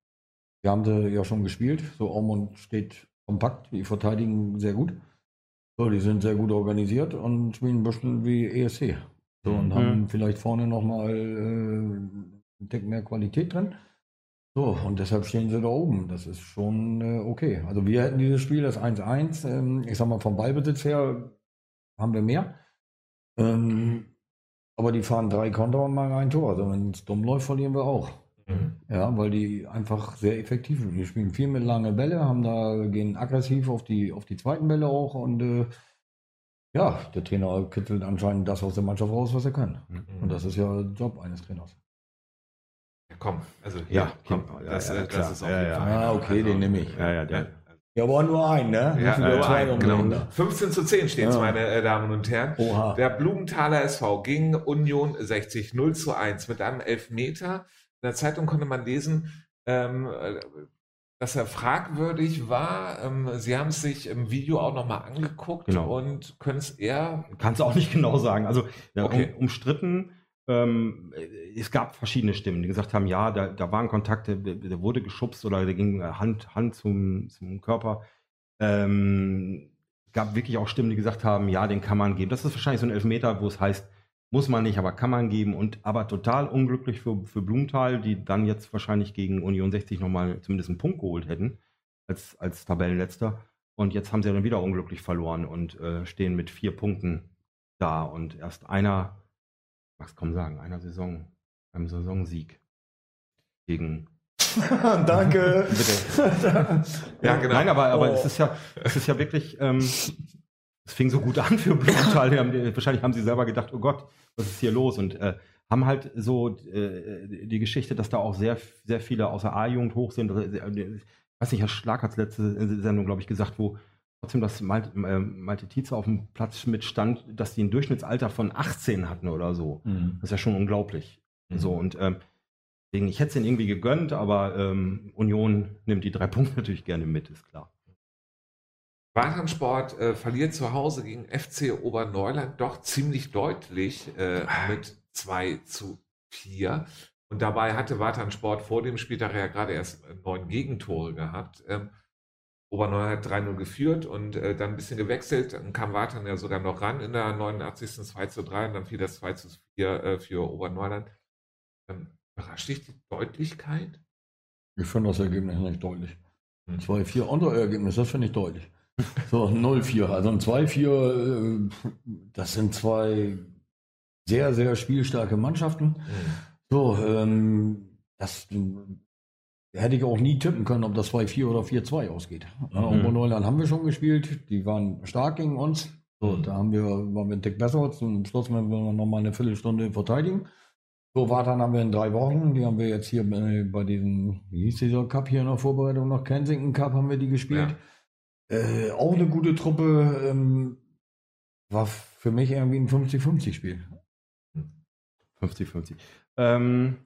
wir haben sie ja schon gespielt. So, Aumund steht kompakt, die verteidigen sehr gut. So, die sind sehr gut organisiert und spielen ein bisschen wie ESC. So, und Mhm. haben vielleicht vorne nochmal äh, einen Tick mehr Qualität drin. So, und deshalb stehen sie da oben. Das ist schon äh, okay. Also wir hätten dieses Spiel, das 1-1, ähm, ich sag mal vom Ballbesitz her haben wir mehr. Ähm, aber die fahren drei Konter und machen ein Tor. Also wenn es dumm läuft, verlieren wir auch. Mhm. Ja, weil die einfach sehr effektiv sind. Die spielen viel mit lange Bälle, haben da, gehen aggressiv auf die, auf die zweiten Bälle auch und äh, ja, der Trainer kitzelt anscheinend das aus der Mannschaft raus, was er kann. Mhm. Und das ist ja der Job eines Trainers. Ja, komm, also hier, Ja, komm, ja, das, ja, äh, das ist auf Ja, jeden ja. Fall. Ah, okay, den nehme ich. Ja, ja, der, Ja, aber nur ein, ne? ja, äh, zwei genau. umeinander. 15 zu 10 steht es, Ja. meine äh, Damen und Herren. Oha. Der Blumenthaler SV gegen Union 60 0 zu 1 mit einem Elfmeter. In der Zeitung konnte man lesen, ähm, äh, dass er fragwürdig war. Ähm, Sie haben es sich im Video auch nochmal angeguckt Genau. und können es eher. Kannst du auch nicht genau sagen. Also ja, Okay. um, umstritten. Ähm, es gab verschiedene Stimmen, die gesagt haben, ja, da, da waren Kontakte, der, wurde geschubst oder der ging Hand, Hand zum, zum Körper. Ähm, gab wirklich auch Stimmen, die gesagt haben, ja, den kann man geben. Das ist wahrscheinlich so ein Elfmeter, wo es heißt, muss man nicht, aber kann man geben. Und aber total unglücklich für, für Blumenthal, die dann jetzt wahrscheinlich gegen Union 60 nochmal zumindest einen Punkt geholt hätten, als, als Tabellenletzter. Und jetzt haben sie dann wieder unglücklich verloren und äh, stehen mit vier Punkten da. Und erst einer, was kaum sagen, einer Saison, einem Saisonsieg gegen. Danke. Bitte. Ja, genau. Nein, aber, aber Oh. es ist ja, es ist ja wirklich, ähm, es fing so gut an für Blumenthal. Haben, wahrscheinlich haben sie selber gedacht, oh Gott, was ist hier los? Und äh, haben halt so äh, die Geschichte, dass da auch sehr, sehr viele außer A-Jugend hoch sind. Also, äh, Ich weiß nicht, Herr Schlag hat es letzte Sendung, glaube ich, gesagt, wo trotzdem das Malte, äh, Malte Tietze auf dem Platz mitstand, dass die ein Durchschnittsalter von 18 hatten oder so. Mhm. Das ist ja schon unglaublich. Mhm. So, und ähm, deswegen, ich hätte es ihnen irgendwie gegönnt, aber ähm, Union nimmt die drei Punkte natürlich gerne mit, ist klar. Warensport äh, verliert zu Hause gegen FC Oberneuland doch ziemlich deutlich äh, mit 2 zu 4. Und dabei hatte Watansport vor dem Spieltag ja gerade erst äh, neun Gegentore gehabt. Ähm, Oberneuland hat 3-0 geführt und äh, dann ein bisschen gewechselt. Dann kam Watan ja sogar noch ran in der 89. 2 zu 3 und dann fiel das 2 zu 4 äh, für Oberneuland. Ähm, überrascht dich die Deutlichkeit? Ich finde das Ergebnis nicht deutlich. Hm. 2-4 unser Ergebnis, das finde ich deutlich. So, 0-4. Also ein 2-4, äh, das sind zwei sehr, sehr spielstarke Mannschaften. So, ähm, das hätte ich auch nie tippen können, ob das 2-4 oder 4-2 ausgeht. Ja, Mhm. Oberneulern haben wir schon gespielt, die waren stark gegen uns. So, Mhm. da haben wir, waren wir einen Tick besser. Zum Schluss müssen wir noch mal eine Viertelstunde verteidigen. So, Wartan haben wir in drei Wochen. Die haben wir jetzt hier bei, bei diesem, wie hieß dieser Cup hier in der Vorbereitung noch? Kensington Cup haben wir die gespielt. Äh, auch eine gute Truppe. Ähm, war für mich irgendwie ein 50-50-Spiel. 50-50. Ähm,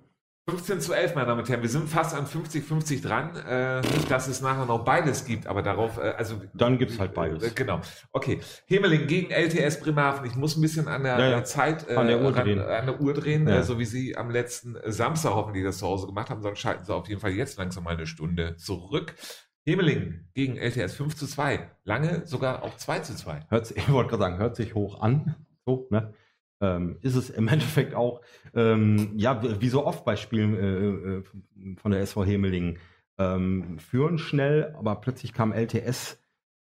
15 zu 11, meine Damen und Herren. Wir sind fast an 50-50 dran. Äh, nicht, dass es nachher noch beides gibt, aber darauf, äh, also. Dann gibt's halt beides. Äh, genau. Okay. Hemeling gegen LTS Bremerhaven. Ich muss ein bisschen an der Ja, ja. äh, Zeit, äh, An der Uhr ran- drehen. an der Uhr drehen, Ja. äh, so wie Sie am letzten Samstag hoffentlich das zu Hause gemacht haben. Sonst schalten Sie auf jeden Fall jetzt langsam mal eine Stunde zurück. Hemeling gegen LTS 5 zu 2. Lange sogar auch 2 zu 2. hört, sich- ich wollte gerade sagen, hört sich hoch an. So, ne? Ähm, ist es im Endeffekt auch, ähm, ja, wie so oft bei Spielen äh, äh, von der SV Hemeling, ähm, führen schnell, aber plötzlich kam LTS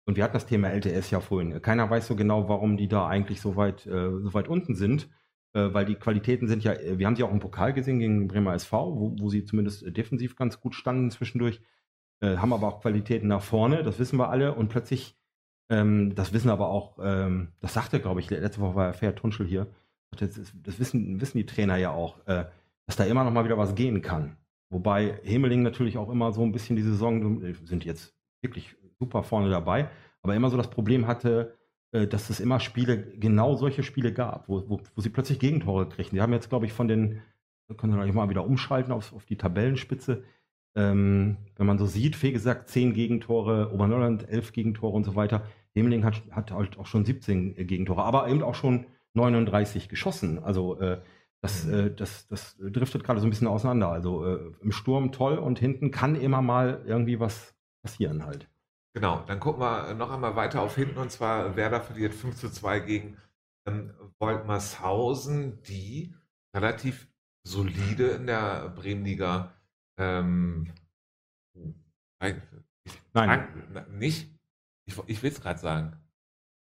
und wir hatten das Thema LTS ja vorhin. Keiner weiß so genau, warum die da eigentlich so weit, äh, so weit unten sind, äh, weil die Qualitäten sind ja, wir haben sie auch im Pokal gesehen gegen Bremer SV, wo, wo sie zumindest defensiv ganz gut standen zwischendurch, äh, haben aber auch Qualitäten nach vorne, das wissen wir alle und plötzlich ähm, das wissen aber auch, ähm, das sagte, glaube ich, letzte Woche war ja Fair Tunschel hier. Das, ist- das wissen, wissen die Trainer ja auch, äh, dass da immer noch mal wieder was gehen kann. Wobei Hemeling natürlich auch immer so ein bisschen die Saison, sind jetzt wirklich super vorne dabei, aber immer so das Problem hatte, äh, dass es immer Spiele, genau solche Spiele gab, wo, wo, wo sie plötzlich Gegentore kriegen. Die haben jetzt, glaube ich, von den, können wir gleich mal wieder umschalten auf, auf die Tabellenspitze. Ähm, wenn man so sieht, wie gesagt, 10 Gegentore, Oberneuland 11 Gegentore und so weiter. Hemeling hat, hat halt auch schon 17 Gegentore, aber eben auch schon 39 geschossen. Also äh, das, äh, das, das driftet gerade so ein bisschen auseinander. Also äh, im Sturm toll und hinten kann immer mal irgendwie was passieren halt. Genau, dann gucken wir noch einmal weiter auf hinten und zwar Werder verliert 5 zu 2 gegen ähm, Woltmershausen, die relativ solide in der Bremenliga Ähm, nein, Nein. Nicht? Ich, ich will es gerade sagen.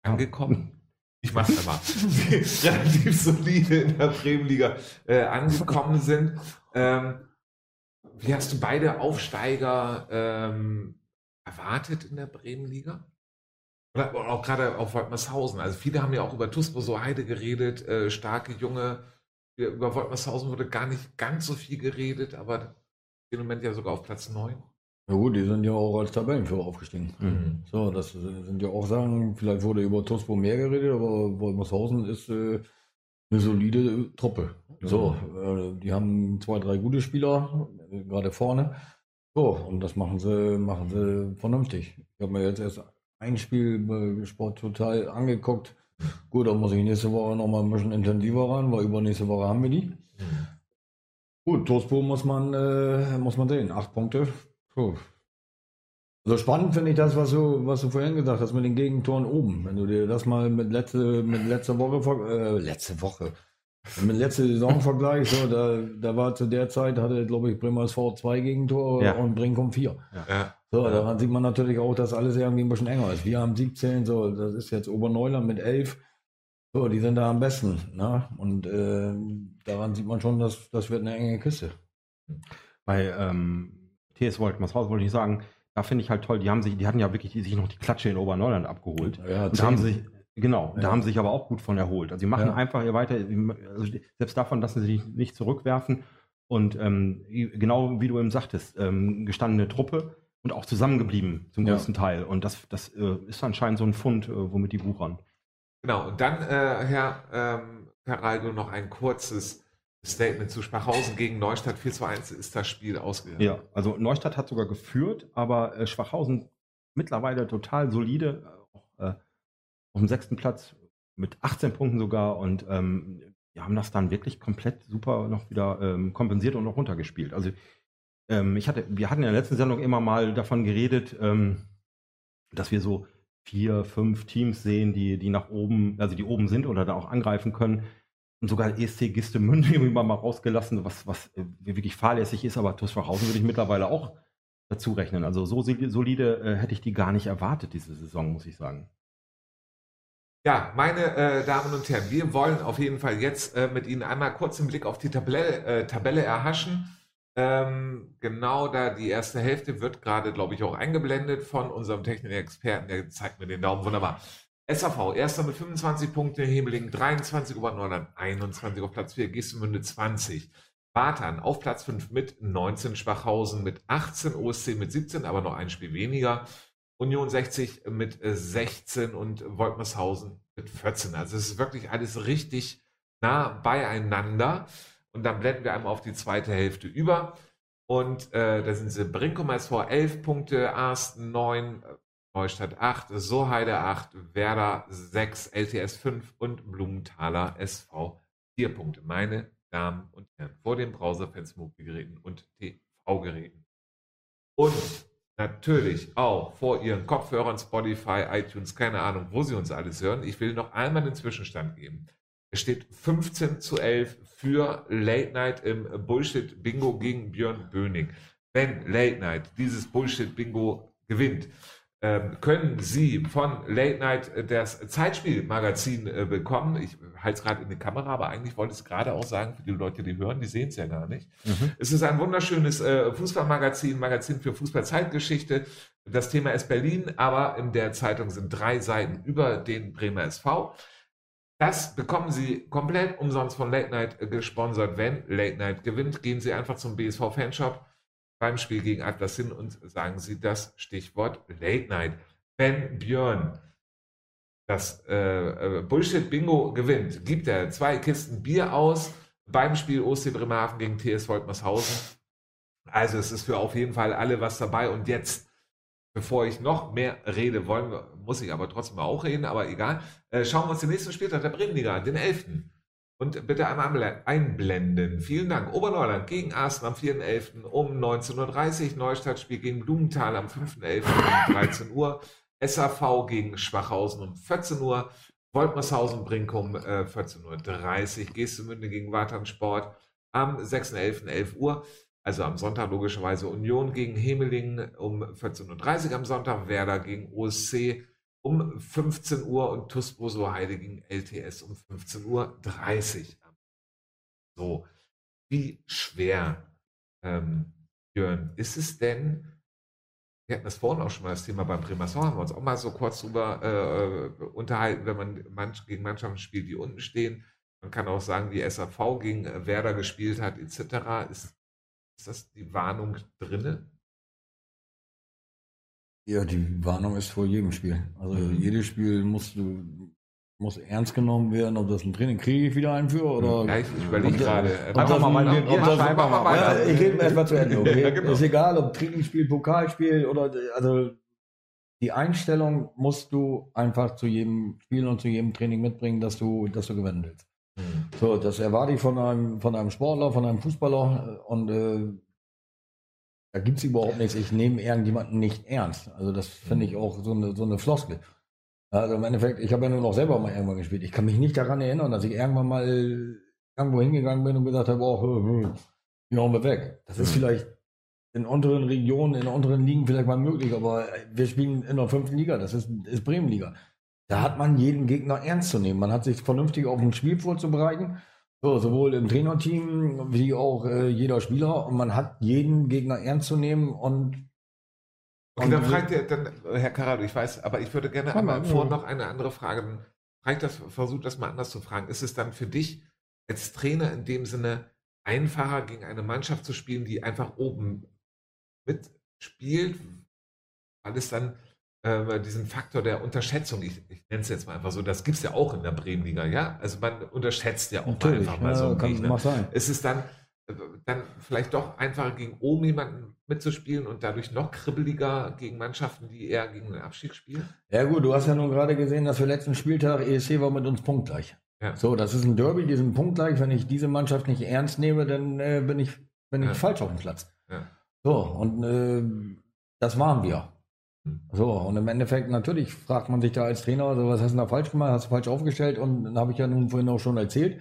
Angekommen. Ich mache es einmal. Die relativ solide in der Bremenliga äh, angekommen sind. Ähm, wie hast du beide Aufsteiger ähm, erwartet in der Bremenliga? Oder auch gerade auf Woltmershausen. Also viele haben ja auch über Tuspo so Heide geredet, äh, starke Junge. Über Woltmershausen wurde gar nicht ganz so viel geredet, aber im Moment ja sogar auf Platz 9. Ja gut, die sind ja auch als Tabellenführer aufgestiegen. Mhm. So, das sind ja auch Sachen, vielleicht wurde über Tospo mehr geredet, aber Wolmershausen ist äh, eine solide Truppe. So, äh, die haben zwei, drei gute Spieler, äh, gerade vorne. So, und das machen sie, machen sie vernünftig. Ich habe mir jetzt erst ein Spiel bei Sport total angeguckt. Gut, da muss ich nächste Woche nochmal ein bisschen intensiver ran, weil übernächste Woche haben wir die. Mhm. Gut, Tospo muss man, äh, muss man sehen. Acht Punkte, Puh. Also spannend finde ich das, was du, was du vorhin gesagt hast mit den Gegentoren oben. Wenn du dir das mal mit letzte, mit letzter Woche, äh, letzte Woche, mit letzter Saison vergleichst, so, da, da war zu der Zeit, hatte, glaube ich, Bremer SV zwei Gegentore Ja. und Brinkum vier. Ja. So, daran sieht man natürlich auch, dass alles irgendwie ein bisschen enger ist. Wir haben 17, so, das ist jetzt Oberneuland mit 11. So, die sind da am besten. Ne? Und äh, daran sieht man schon, dass das wird eine enge Kiste. Bei ähm, TS Woltmershausen wollte ich sagen, da finde ich halt toll, die haben sich, die hatten ja wirklich die, sich noch die Klatsche in Oberneuland abgeholt. Ja, Und da haben sich, genau, Ja. da haben sie sich aber auch gut von erholt. Also sie machen Ja. einfach ihr weiter, also selbst davon lassen sie sich nicht zurückwerfen. Und ähm, genau wie du eben sagtest, ähm, gestandene Truppe und auch zusammengeblieben zum Ja. größten Teil. Und das, das äh, ist anscheinend so ein Fund, äh, womit die wuchern. Genau, und dann, äh, Herr ähm, Caraldo, noch ein kurzes Statement zu Schwachhausen gegen Neustadt. 4 zu 1 ist das Spiel ausgegangen. Ja, also Neustadt hat sogar geführt, aber äh, Schwachhausen mittlerweile total solide, äh, auch, äh, auf dem sechsten Platz mit 18 Punkten sogar und ähm, wir haben das dann wirklich komplett super noch wieder ähm, kompensiert und noch runtergespielt. Also ähm, ich hatte, wir hatten in der letzten Sendung immer mal davon geredet, ähm, dass wir so vier, fünf Teams sehen, die, die nach oben, also die oben sind oder da auch angreifen können. Und sogar ESC Gistemünde immer mal rausgelassen, was, was äh, wirklich fahrlässig ist, aber TuS Schwachhausen würde ich mittlerweile auch dazu rechnen. Also so solide, äh, hätte ich die gar nicht erwartet, diese Saison, muss ich sagen. Ja, meine äh, Damen und Herren, wir wollen auf jeden Fall jetzt äh, mit Ihnen einmal kurz einen Blick auf die Tabelle, äh, Tabelle erhaschen. Ähm, genau da die erste Hälfte wird gerade, glaube ich, auch eingeblendet von unserem Technikexperten, der zeigt mir den Daumen wunderbar. SAV, erster mit 25 Punkte, Hemeling 23, Obernordern 21 auf Platz 4, Gistemünde 20. Bartan auf Platz 5 mit 19, Schwachhausen mit 18, OSC mit 17, aber noch ein Spiel weniger. Union 60 mit äh, 16 und Woltmershausen mit 14. Also es ist wirklich alles richtig nah beieinander. Und dann blenden wir einmal auf die zweite Hälfte über. Und äh, da sind sie Brinkum SV 11 Punkte, Arsten 9, äh, Neustadt 8, Soheide 8, Werder 6, LTS 5 und Blumenthaler SV 4 Punkte. Meine Damen und Herren, vor den Browser-Fans, Mobilgeräten und TV-Geräten. Und natürlich auch vor Ihren Kopfhörern, Spotify, iTunes, keine Ahnung, wo Sie uns alles hören. Ich will noch einmal den Zwischenstand geben. Es steht 15 zu 11 für Late Night im Bullshit Bingo gegen Björn Böning. Wenn Late Night dieses Bullshit Bingo gewinnt, können Sie von Late Night äh, das Zeitspiel-Magazin äh, bekommen. Ich halte es gerade in die Kamera, aber eigentlich wollte ich es gerade auch sagen für die Leute, die hören, die sehen es ja gar nicht. Es ist ein wunderschönes äh, Fußballmagazin, Magazin für Fußballzeitgeschichte. Das Thema ist Berlin, aber in der Zeitung sind drei Seiten über den Bremer SV. Das bekommen Sie komplett umsonst von Late Night gesponsert. Wenn Late Night gewinnt, gehen Sie einfach zum BSV Fanshop beim Spiel gegen Atlas hin und sagen Sie das Stichwort Late Night. Wenn Björn das äh, äh, Bullshit-Bingo gewinnt, gibt er zwei Kisten Bier aus beim Spiel OSC Bremerhaven gegen TS Woltmershausen. Also es ist für auf jeden Fall alle was dabei. Und jetzt, bevor ich noch mehr rede, wollen muss ich aber trotzdem auch reden, aber egal, äh, schauen wir uns den nächsten Spieltag der Bremenliga an, den 11. Und bitte einmal einblenden. Vielen Dank. Oberneuland gegen Arsten am 4.11. um 19.30 Uhr. Neustadt spielt gegen Blumenthal am 5.11. um 13 Uhr. SAV gegen Schwachhausen um 14 Uhr. Woltmershausen Brinkum äh, 14.30 Uhr. Gestemünde gegen Watern Sport am 6.11. 11 Uhr. Also am Sonntag logischerweise Union gegen Hemeling um 14.30 Uhr am Sonntag, Werder gegen OSC um 15 Uhr und TuS Heide gegen LTS um 15.30 Uhr. So, wie schwer, ähm, Jörn, ist es denn, wir hatten das vorhin auch schon mal das Thema beim Primasson, haben wir uns auch mal so kurz drüber äh, unterhalten, wenn man manch, gegen Mannschaften spielt, die unten stehen. Man kann auch sagen, wie SAV gegen Werder gespielt hat, etc. Ist, ist das die Warnung drinne? Ja, die Warnung ist vor jedem Spiel. Also mhm. jedes Spiel musst du muss ernst genommen werden, ob das ein Training kriege ich wieder einführe oder. Ja, ich, überlege gerade. Einfach mal, mal, mal, mal ja, Ich rede erstmal zu Ende. Okay? ja, genau. Ist egal, ob Trainingsspiel, Pokalspiel oder also die Einstellung musst du einfach zu jedem Spiel und zu jedem Training mitbringen, dass du, dass du gewinnen willst. Mhm. So, das erwarte ich von einem, von einem Sportler, von einem Fußballer und äh, da gibt es überhaupt nichts. Ich nehme irgendjemanden nicht ernst. Also das finde ich auch so eine, so eine Floskel. Also im Endeffekt, ich habe ja nur noch selber mal irgendwann gespielt. Ich kann mich nicht daran erinnern, dass ich irgendwann mal irgendwo hingegangen bin und gesagt habe, oh, wir hauen wir weg. Das ist mhm. vielleicht in unteren Regionen, in unteren Ligen vielleicht mal möglich, aber wir spielen in der fünften Liga, das ist, ist Bremenliga. Da hat man jeden Gegner ernst zu nehmen. Man hat sich vernünftig auf ein Spiel vorzubereiten so, sowohl im Trainerteam wie auch äh, jeder Spieler. Und man hat jeden Gegner ernst zu nehmen und. Okay, dann fragt ihr, dann, Herr Karado, ich weiß, aber ich würde gerne einmal ja. vor noch eine andere Frage. Fragt das, versucht das mal anders zu fragen. Ist es dann für dich als Trainer in dem Sinne einfacher, gegen eine Mannschaft zu spielen, die einfach oben mitspielt, weil es dann äh, diesen Faktor der Unterschätzung, ich, ich nenne es jetzt mal einfach so, das gibt es ja auch in der Bremenliga, ja? Also man unterschätzt ja auch Natürlich, einfach mal ja, so einen kann Gegner. sein. Ist es dann, äh, dann vielleicht doch einfacher gegen oben jemanden mitzuspielen und dadurch noch kribbeliger gegen Mannschaften, die eher gegen den Abstieg spielen? Ja gut, du hast ja nun gerade gesehen, dass wir letzten Spieltag ESC war mit uns punktgleich. Ja. So, das ist ein Derby, die sind punktgleich. Wenn ich diese Mannschaft nicht ernst nehme, dann äh, bin ich, bin ich ja. falsch auf dem Platz. Ja. So, und äh, das waren wir. So, und im Endeffekt natürlich fragt man sich da als Trainer, also was hast du da falsch gemacht, hast du falsch aufgestellt und dann habe ich ja nun vorhin auch schon erzählt.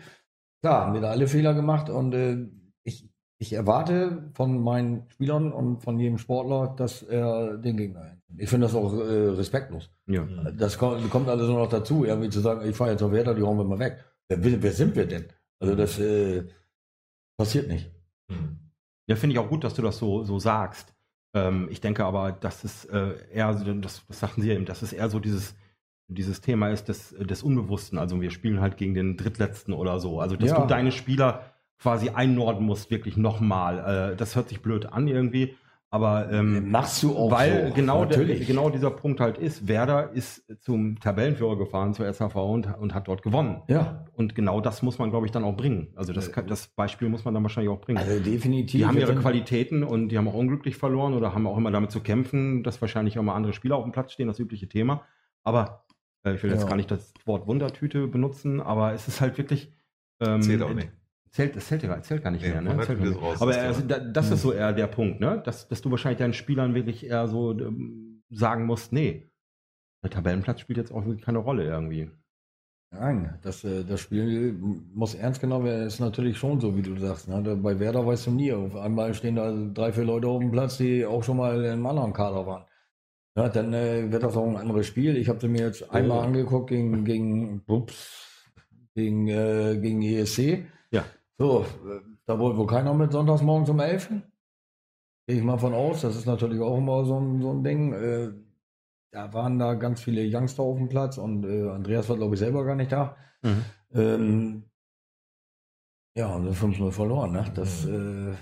Klar, haben wir da alle Fehler gemacht und äh, ich, ich erwarte von meinen Spielern und von jedem Sportler, dass er den Gegner hält. Ich finde das auch äh, respektlos. Ja. Das kommt, kommt alles nur noch dazu, irgendwie zu sagen, ich fahre jetzt auf Werder, die hauen wir mal weg. Wer, wer sind wir denn? Also das äh, passiert nicht. Ja, finde ich auch gut, dass du das so, so sagst. Ähm, ich denke aber, dass es äh, eher, das, das sagten Sie eben, dass es eher so dieses, dieses Thema ist des, des Unbewussten. Also wir spielen halt gegen den Drittletzten oder so. Also dass ja. du deine Spieler quasi einnorden musst, wirklich nochmal. Äh, das hört sich blöd an irgendwie. Aber ähm, machst du auch weil so, genau, der, genau dieser Punkt halt ist, Werder ist zum Tabellenführer gefahren zur SHV und, und hat dort gewonnen. Ja. Und genau das muss man, glaube ich, dann auch bringen. Also das, das Beispiel muss man dann wahrscheinlich auch bringen. Also definitiv. Die haben ihre Qualitäten und die haben auch unglücklich verloren oder haben auch immer damit zu kämpfen, dass wahrscheinlich auch mal andere Spieler auf dem Platz stehen, das übliche Thema. Aber äh, ich will jetzt gar nicht das Wort Wundertüte benutzen, aber es ist halt wirklich. Ähm, Zählt auch nicht Zählt, das zählt, zählt gar nicht nee, mehr. Ne? Zählt nicht. Raus, Aber also, das ist so eher der Punkt, ne? dass, dass du wahrscheinlich deinen Spielern wirklich eher so ähm, sagen musst, nee, der Tabellenplatz spielt jetzt auch wirklich keine Rolle irgendwie. Nein, das, äh, das Spiel muss ernst genommen werden. ist natürlich schon so, wie du sagst. Ne? Bei Werder weißt du nie. Auf einmal stehen da drei, vier Leute auf dem Platz, die auch schon mal in einem anderen Kader waren. Ja, dann äh, wird das auch ein anderes Spiel. Ich habe sie mir jetzt einmal oh. angeguckt gegen, gegen, ups, gegen, äh, gegen ESC. Ja. So, da wollte wohl keiner mit sonntags morgens um 11. Gehe ich mal von aus. Das ist natürlich auch immer so ein, so ein Ding. Äh, da waren da ganz viele Youngster auf dem Platz und äh, Andreas war, glaube ich, selber gar nicht da. Mhm. Ähm, ja, und 5-0 verloren. Ne? Das, mhm. äh,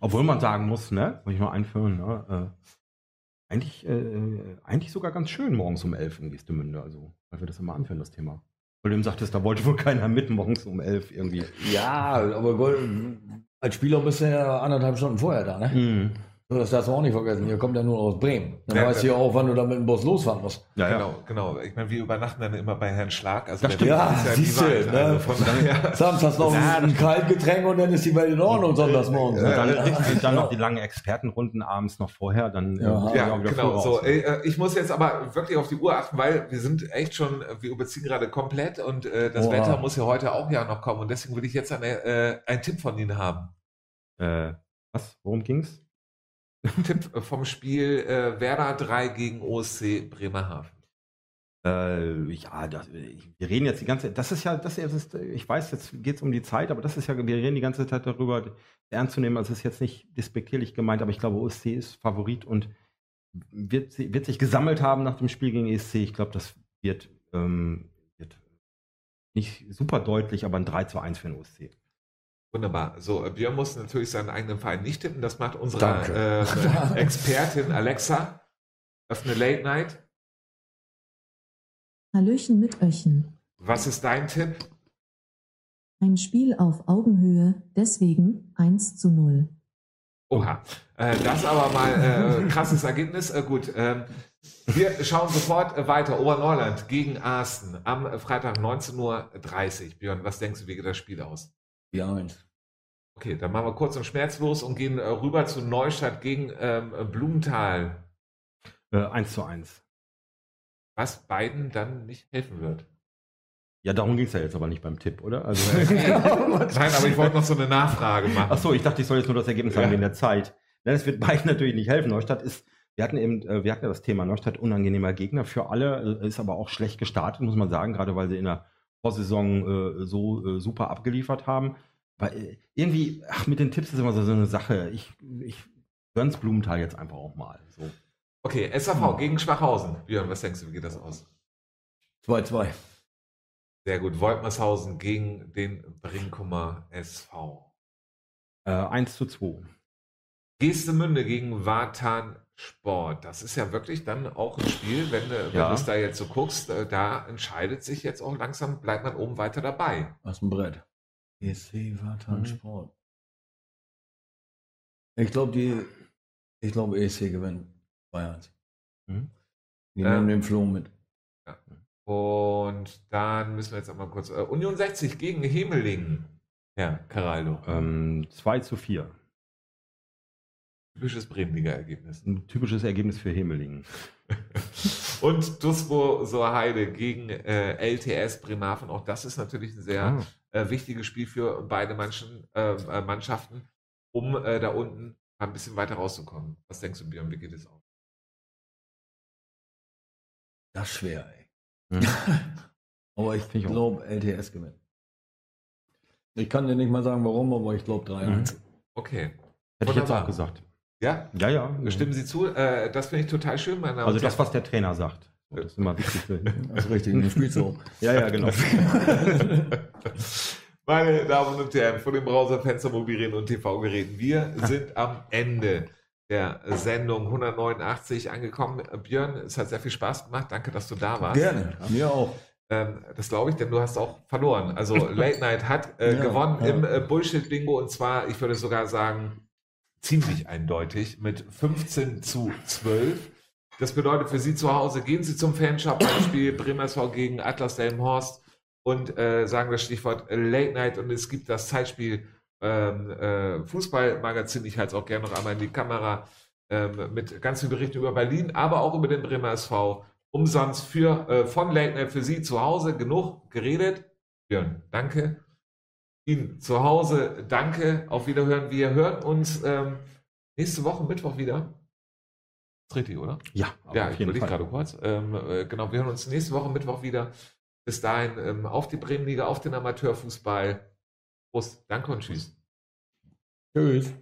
Obwohl man sagen muss, ne, muss ich mal einführen, ne, äh, eigentlich, äh, eigentlich sogar ganz schön morgens um 11 in Gestemünde. Also, weil wir das immer anführen, das Thema. Weil du ihm sagtest, da wollte wohl keiner mit morgens um elf irgendwie. Ja, aber als Spieler bist du ja anderthalb Stunden vorher da, ne? Mhm. Das darfst du auch nicht vergessen. Hier kommt ja nur aus Bremen. Dann ja, weißt du ja auch, wann du da mit dem Bus losfahren musst. Ja, ja. Genau, genau. Ich meine, wir übernachten dann immer bei Herrn Schlag. Also das stimmt. Ja, ja siehst du. Ne? Also von daher. Samstags noch ja, ein Kaltgetränk und dann ist die Welt in Ordnung sonntags morgens. Und dann, und dann noch die langen Expertenrunden abends noch vorher. Dann ja, ja genau. So, äh, ich muss jetzt aber wirklich auf die Uhr achten, weil wir sind echt schon, wir überziehen gerade komplett und äh, das Oha. Wetter muss ja heute auch ja noch kommen. Und deswegen will ich jetzt eine, äh, einen Tipp von Ihnen haben. Äh, Was? Worum ging's? Tipp vom Spiel äh, Werder 3 gegen OSC Bremerhaven. Äh, ja, das, wir reden jetzt die ganze das ist ja, das ist, ich weiß, jetzt geht es um die Zeit, aber das ist ja, wir reden die ganze Zeit darüber, ernst zu nehmen, also es ist jetzt nicht despektierlich gemeint, aber ich glaube, OSC ist Favorit und wird, wird sich gesammelt haben nach dem Spiel gegen ESC. Ich glaube, das wird, ähm, wird nicht super deutlich, aber ein 3 zu 1 für den OSC. Wunderbar. So, Björn muss natürlich seinen eigenen Verein nicht tippen. Das macht unsere äh, Expertin Alexa. Öffne Late Night. Hallöchen mit Öchen. Was ist dein Tipp? Ein Spiel auf Augenhöhe, deswegen 1 zu 0. Oha, äh, das aber mal äh, krasses Ergebnis. Äh, gut, ähm, wir schauen sofort weiter. Oberneuland gegen Arsten am Freitag 19.30 Uhr. Björn, was denkst du, wie geht das Spiel aus? 4-1. Okay, dann machen wir kurz und schmerzlos und gehen äh, rüber zu Neustadt gegen ähm, Blumenthal. Äh, 1 zu 1. Was beiden dann nicht helfen wird. Ja, darum ging es ja jetzt aber nicht beim Tipp, oder? Also, Nein, aber ich wollte noch so eine Nachfrage machen. Ach so, ich dachte, ich soll jetzt nur das Ergebnis sagen Ja. wegen der Zeit. Nein, es wird beiden natürlich nicht helfen. Neustadt ist, wir hatten eben, äh, wir hatten ja das Thema Neustadt unangenehmer Gegner für alle, äh, ist aber auch schlecht gestartet, muss man sagen, gerade weil sie in der Vorsaison äh, so äh, super abgeliefert haben. Weil äh, irgendwie, ach, mit den Tipps ist immer so, so eine Sache. Ich, ich gönn's Blumenthal jetzt einfach auch mal. So. Okay, SAV gegen Schwachhausen. Björn, was denkst du, wie geht das aus? 2-2. Sehr gut. Woltmershausen gegen den Brinkumer SV. Äh, 1 zu 2. Geestemünde gegen Wartan Sport. Das ist ja wirklich dann auch ein Spiel, wenn, du- wenn Ja. du es da jetzt so guckst, äh, da entscheidet sich jetzt auch langsam, bleibt man oben weiter dabei. Was ein Brett. ESC Wartan Mhm. Sport. Ich glaube, die, ich glaube, ESC gewinnt 2-1. Mhm. Die Ähm, nehmen den Floh mit. Und dann müssen wir jetzt einmal kurz. Äh, Union 60 gegen Hemeling. Ja, Caraldo. Ähm, 2 zu 4. Typisches Bremenliga-Ergebnis. Ein typisches Ergebnis für Hemelingen. Und Dusbo Soheide gegen äh, LTS Bremerhaven. Auch das ist natürlich ein sehr Ah. äh, wichtiges Spiel für beide Manchen, äh, äh, Mannschaften, um äh, da unten ein bisschen weiter rauszukommen. Was denkst du, Björn, wie geht es aus? Das ist schwer, ey. Mhm. aber ich ich auch. glaube, LTS gewinnt. Ich kann dir nicht mal sagen, warum, aber ich glaube 3-1. Okay. Hätte ich jetzt Wunderbar. auch gesagt. Ja, Ja, ja. stimmen Sie zu? Äh, das finde ich total schön, meine Damen Also und das, Herren. was der Trainer sagt. Das ist immer wichtig für Das ist richtig, du spielst so. Ja, ja, genau. Meine Damen und Herren, von dem Browser, Fenster, Mobilgeräten und TV-Geräten, wir sind am Ende der Sendung 189 angekommen. Björn, es hat sehr viel Spaß gemacht. Danke, dass du da warst. Gerne, mir auch. Ähm, das glaube ich, denn du hast auch verloren. Also Late Night hat äh, Ja, gewonnen ja. im äh, Bullshit-Bingo und zwar, ich würde sogar sagen, ziemlich eindeutig mit 15 zu 12. Das bedeutet für Sie zu Hause, gehen Sie zum Fanshop beim Spiel Bremersvau gegen Atlas Delmenhorst und äh, sagen das Stichwort Late Night und es gibt das Zeitspiel ähm, äh, Fußballmagazin. Ich halte es auch gerne noch einmal in die Kamera ähm, mit ganz vielen Berichten über Berlin, aber auch über den Bremer SV. Umsonst für, äh, von Late Night für Sie zu Hause. Genug geredet. Björn, danke. Ihnen zu Hause, danke. Auf Wiederhören. Wir hören uns ähm, nächste Woche Mittwoch wieder. Ist richtig, oder? Ja, ja, ich überlege gerade kurz. Ähm, äh, genau, wir hören uns nächste Woche Mittwoch wieder. Bis dahin ähm, auf die Bremenliga, auf den Amateurfußball. Prost, danke und tschüss. Tschüss.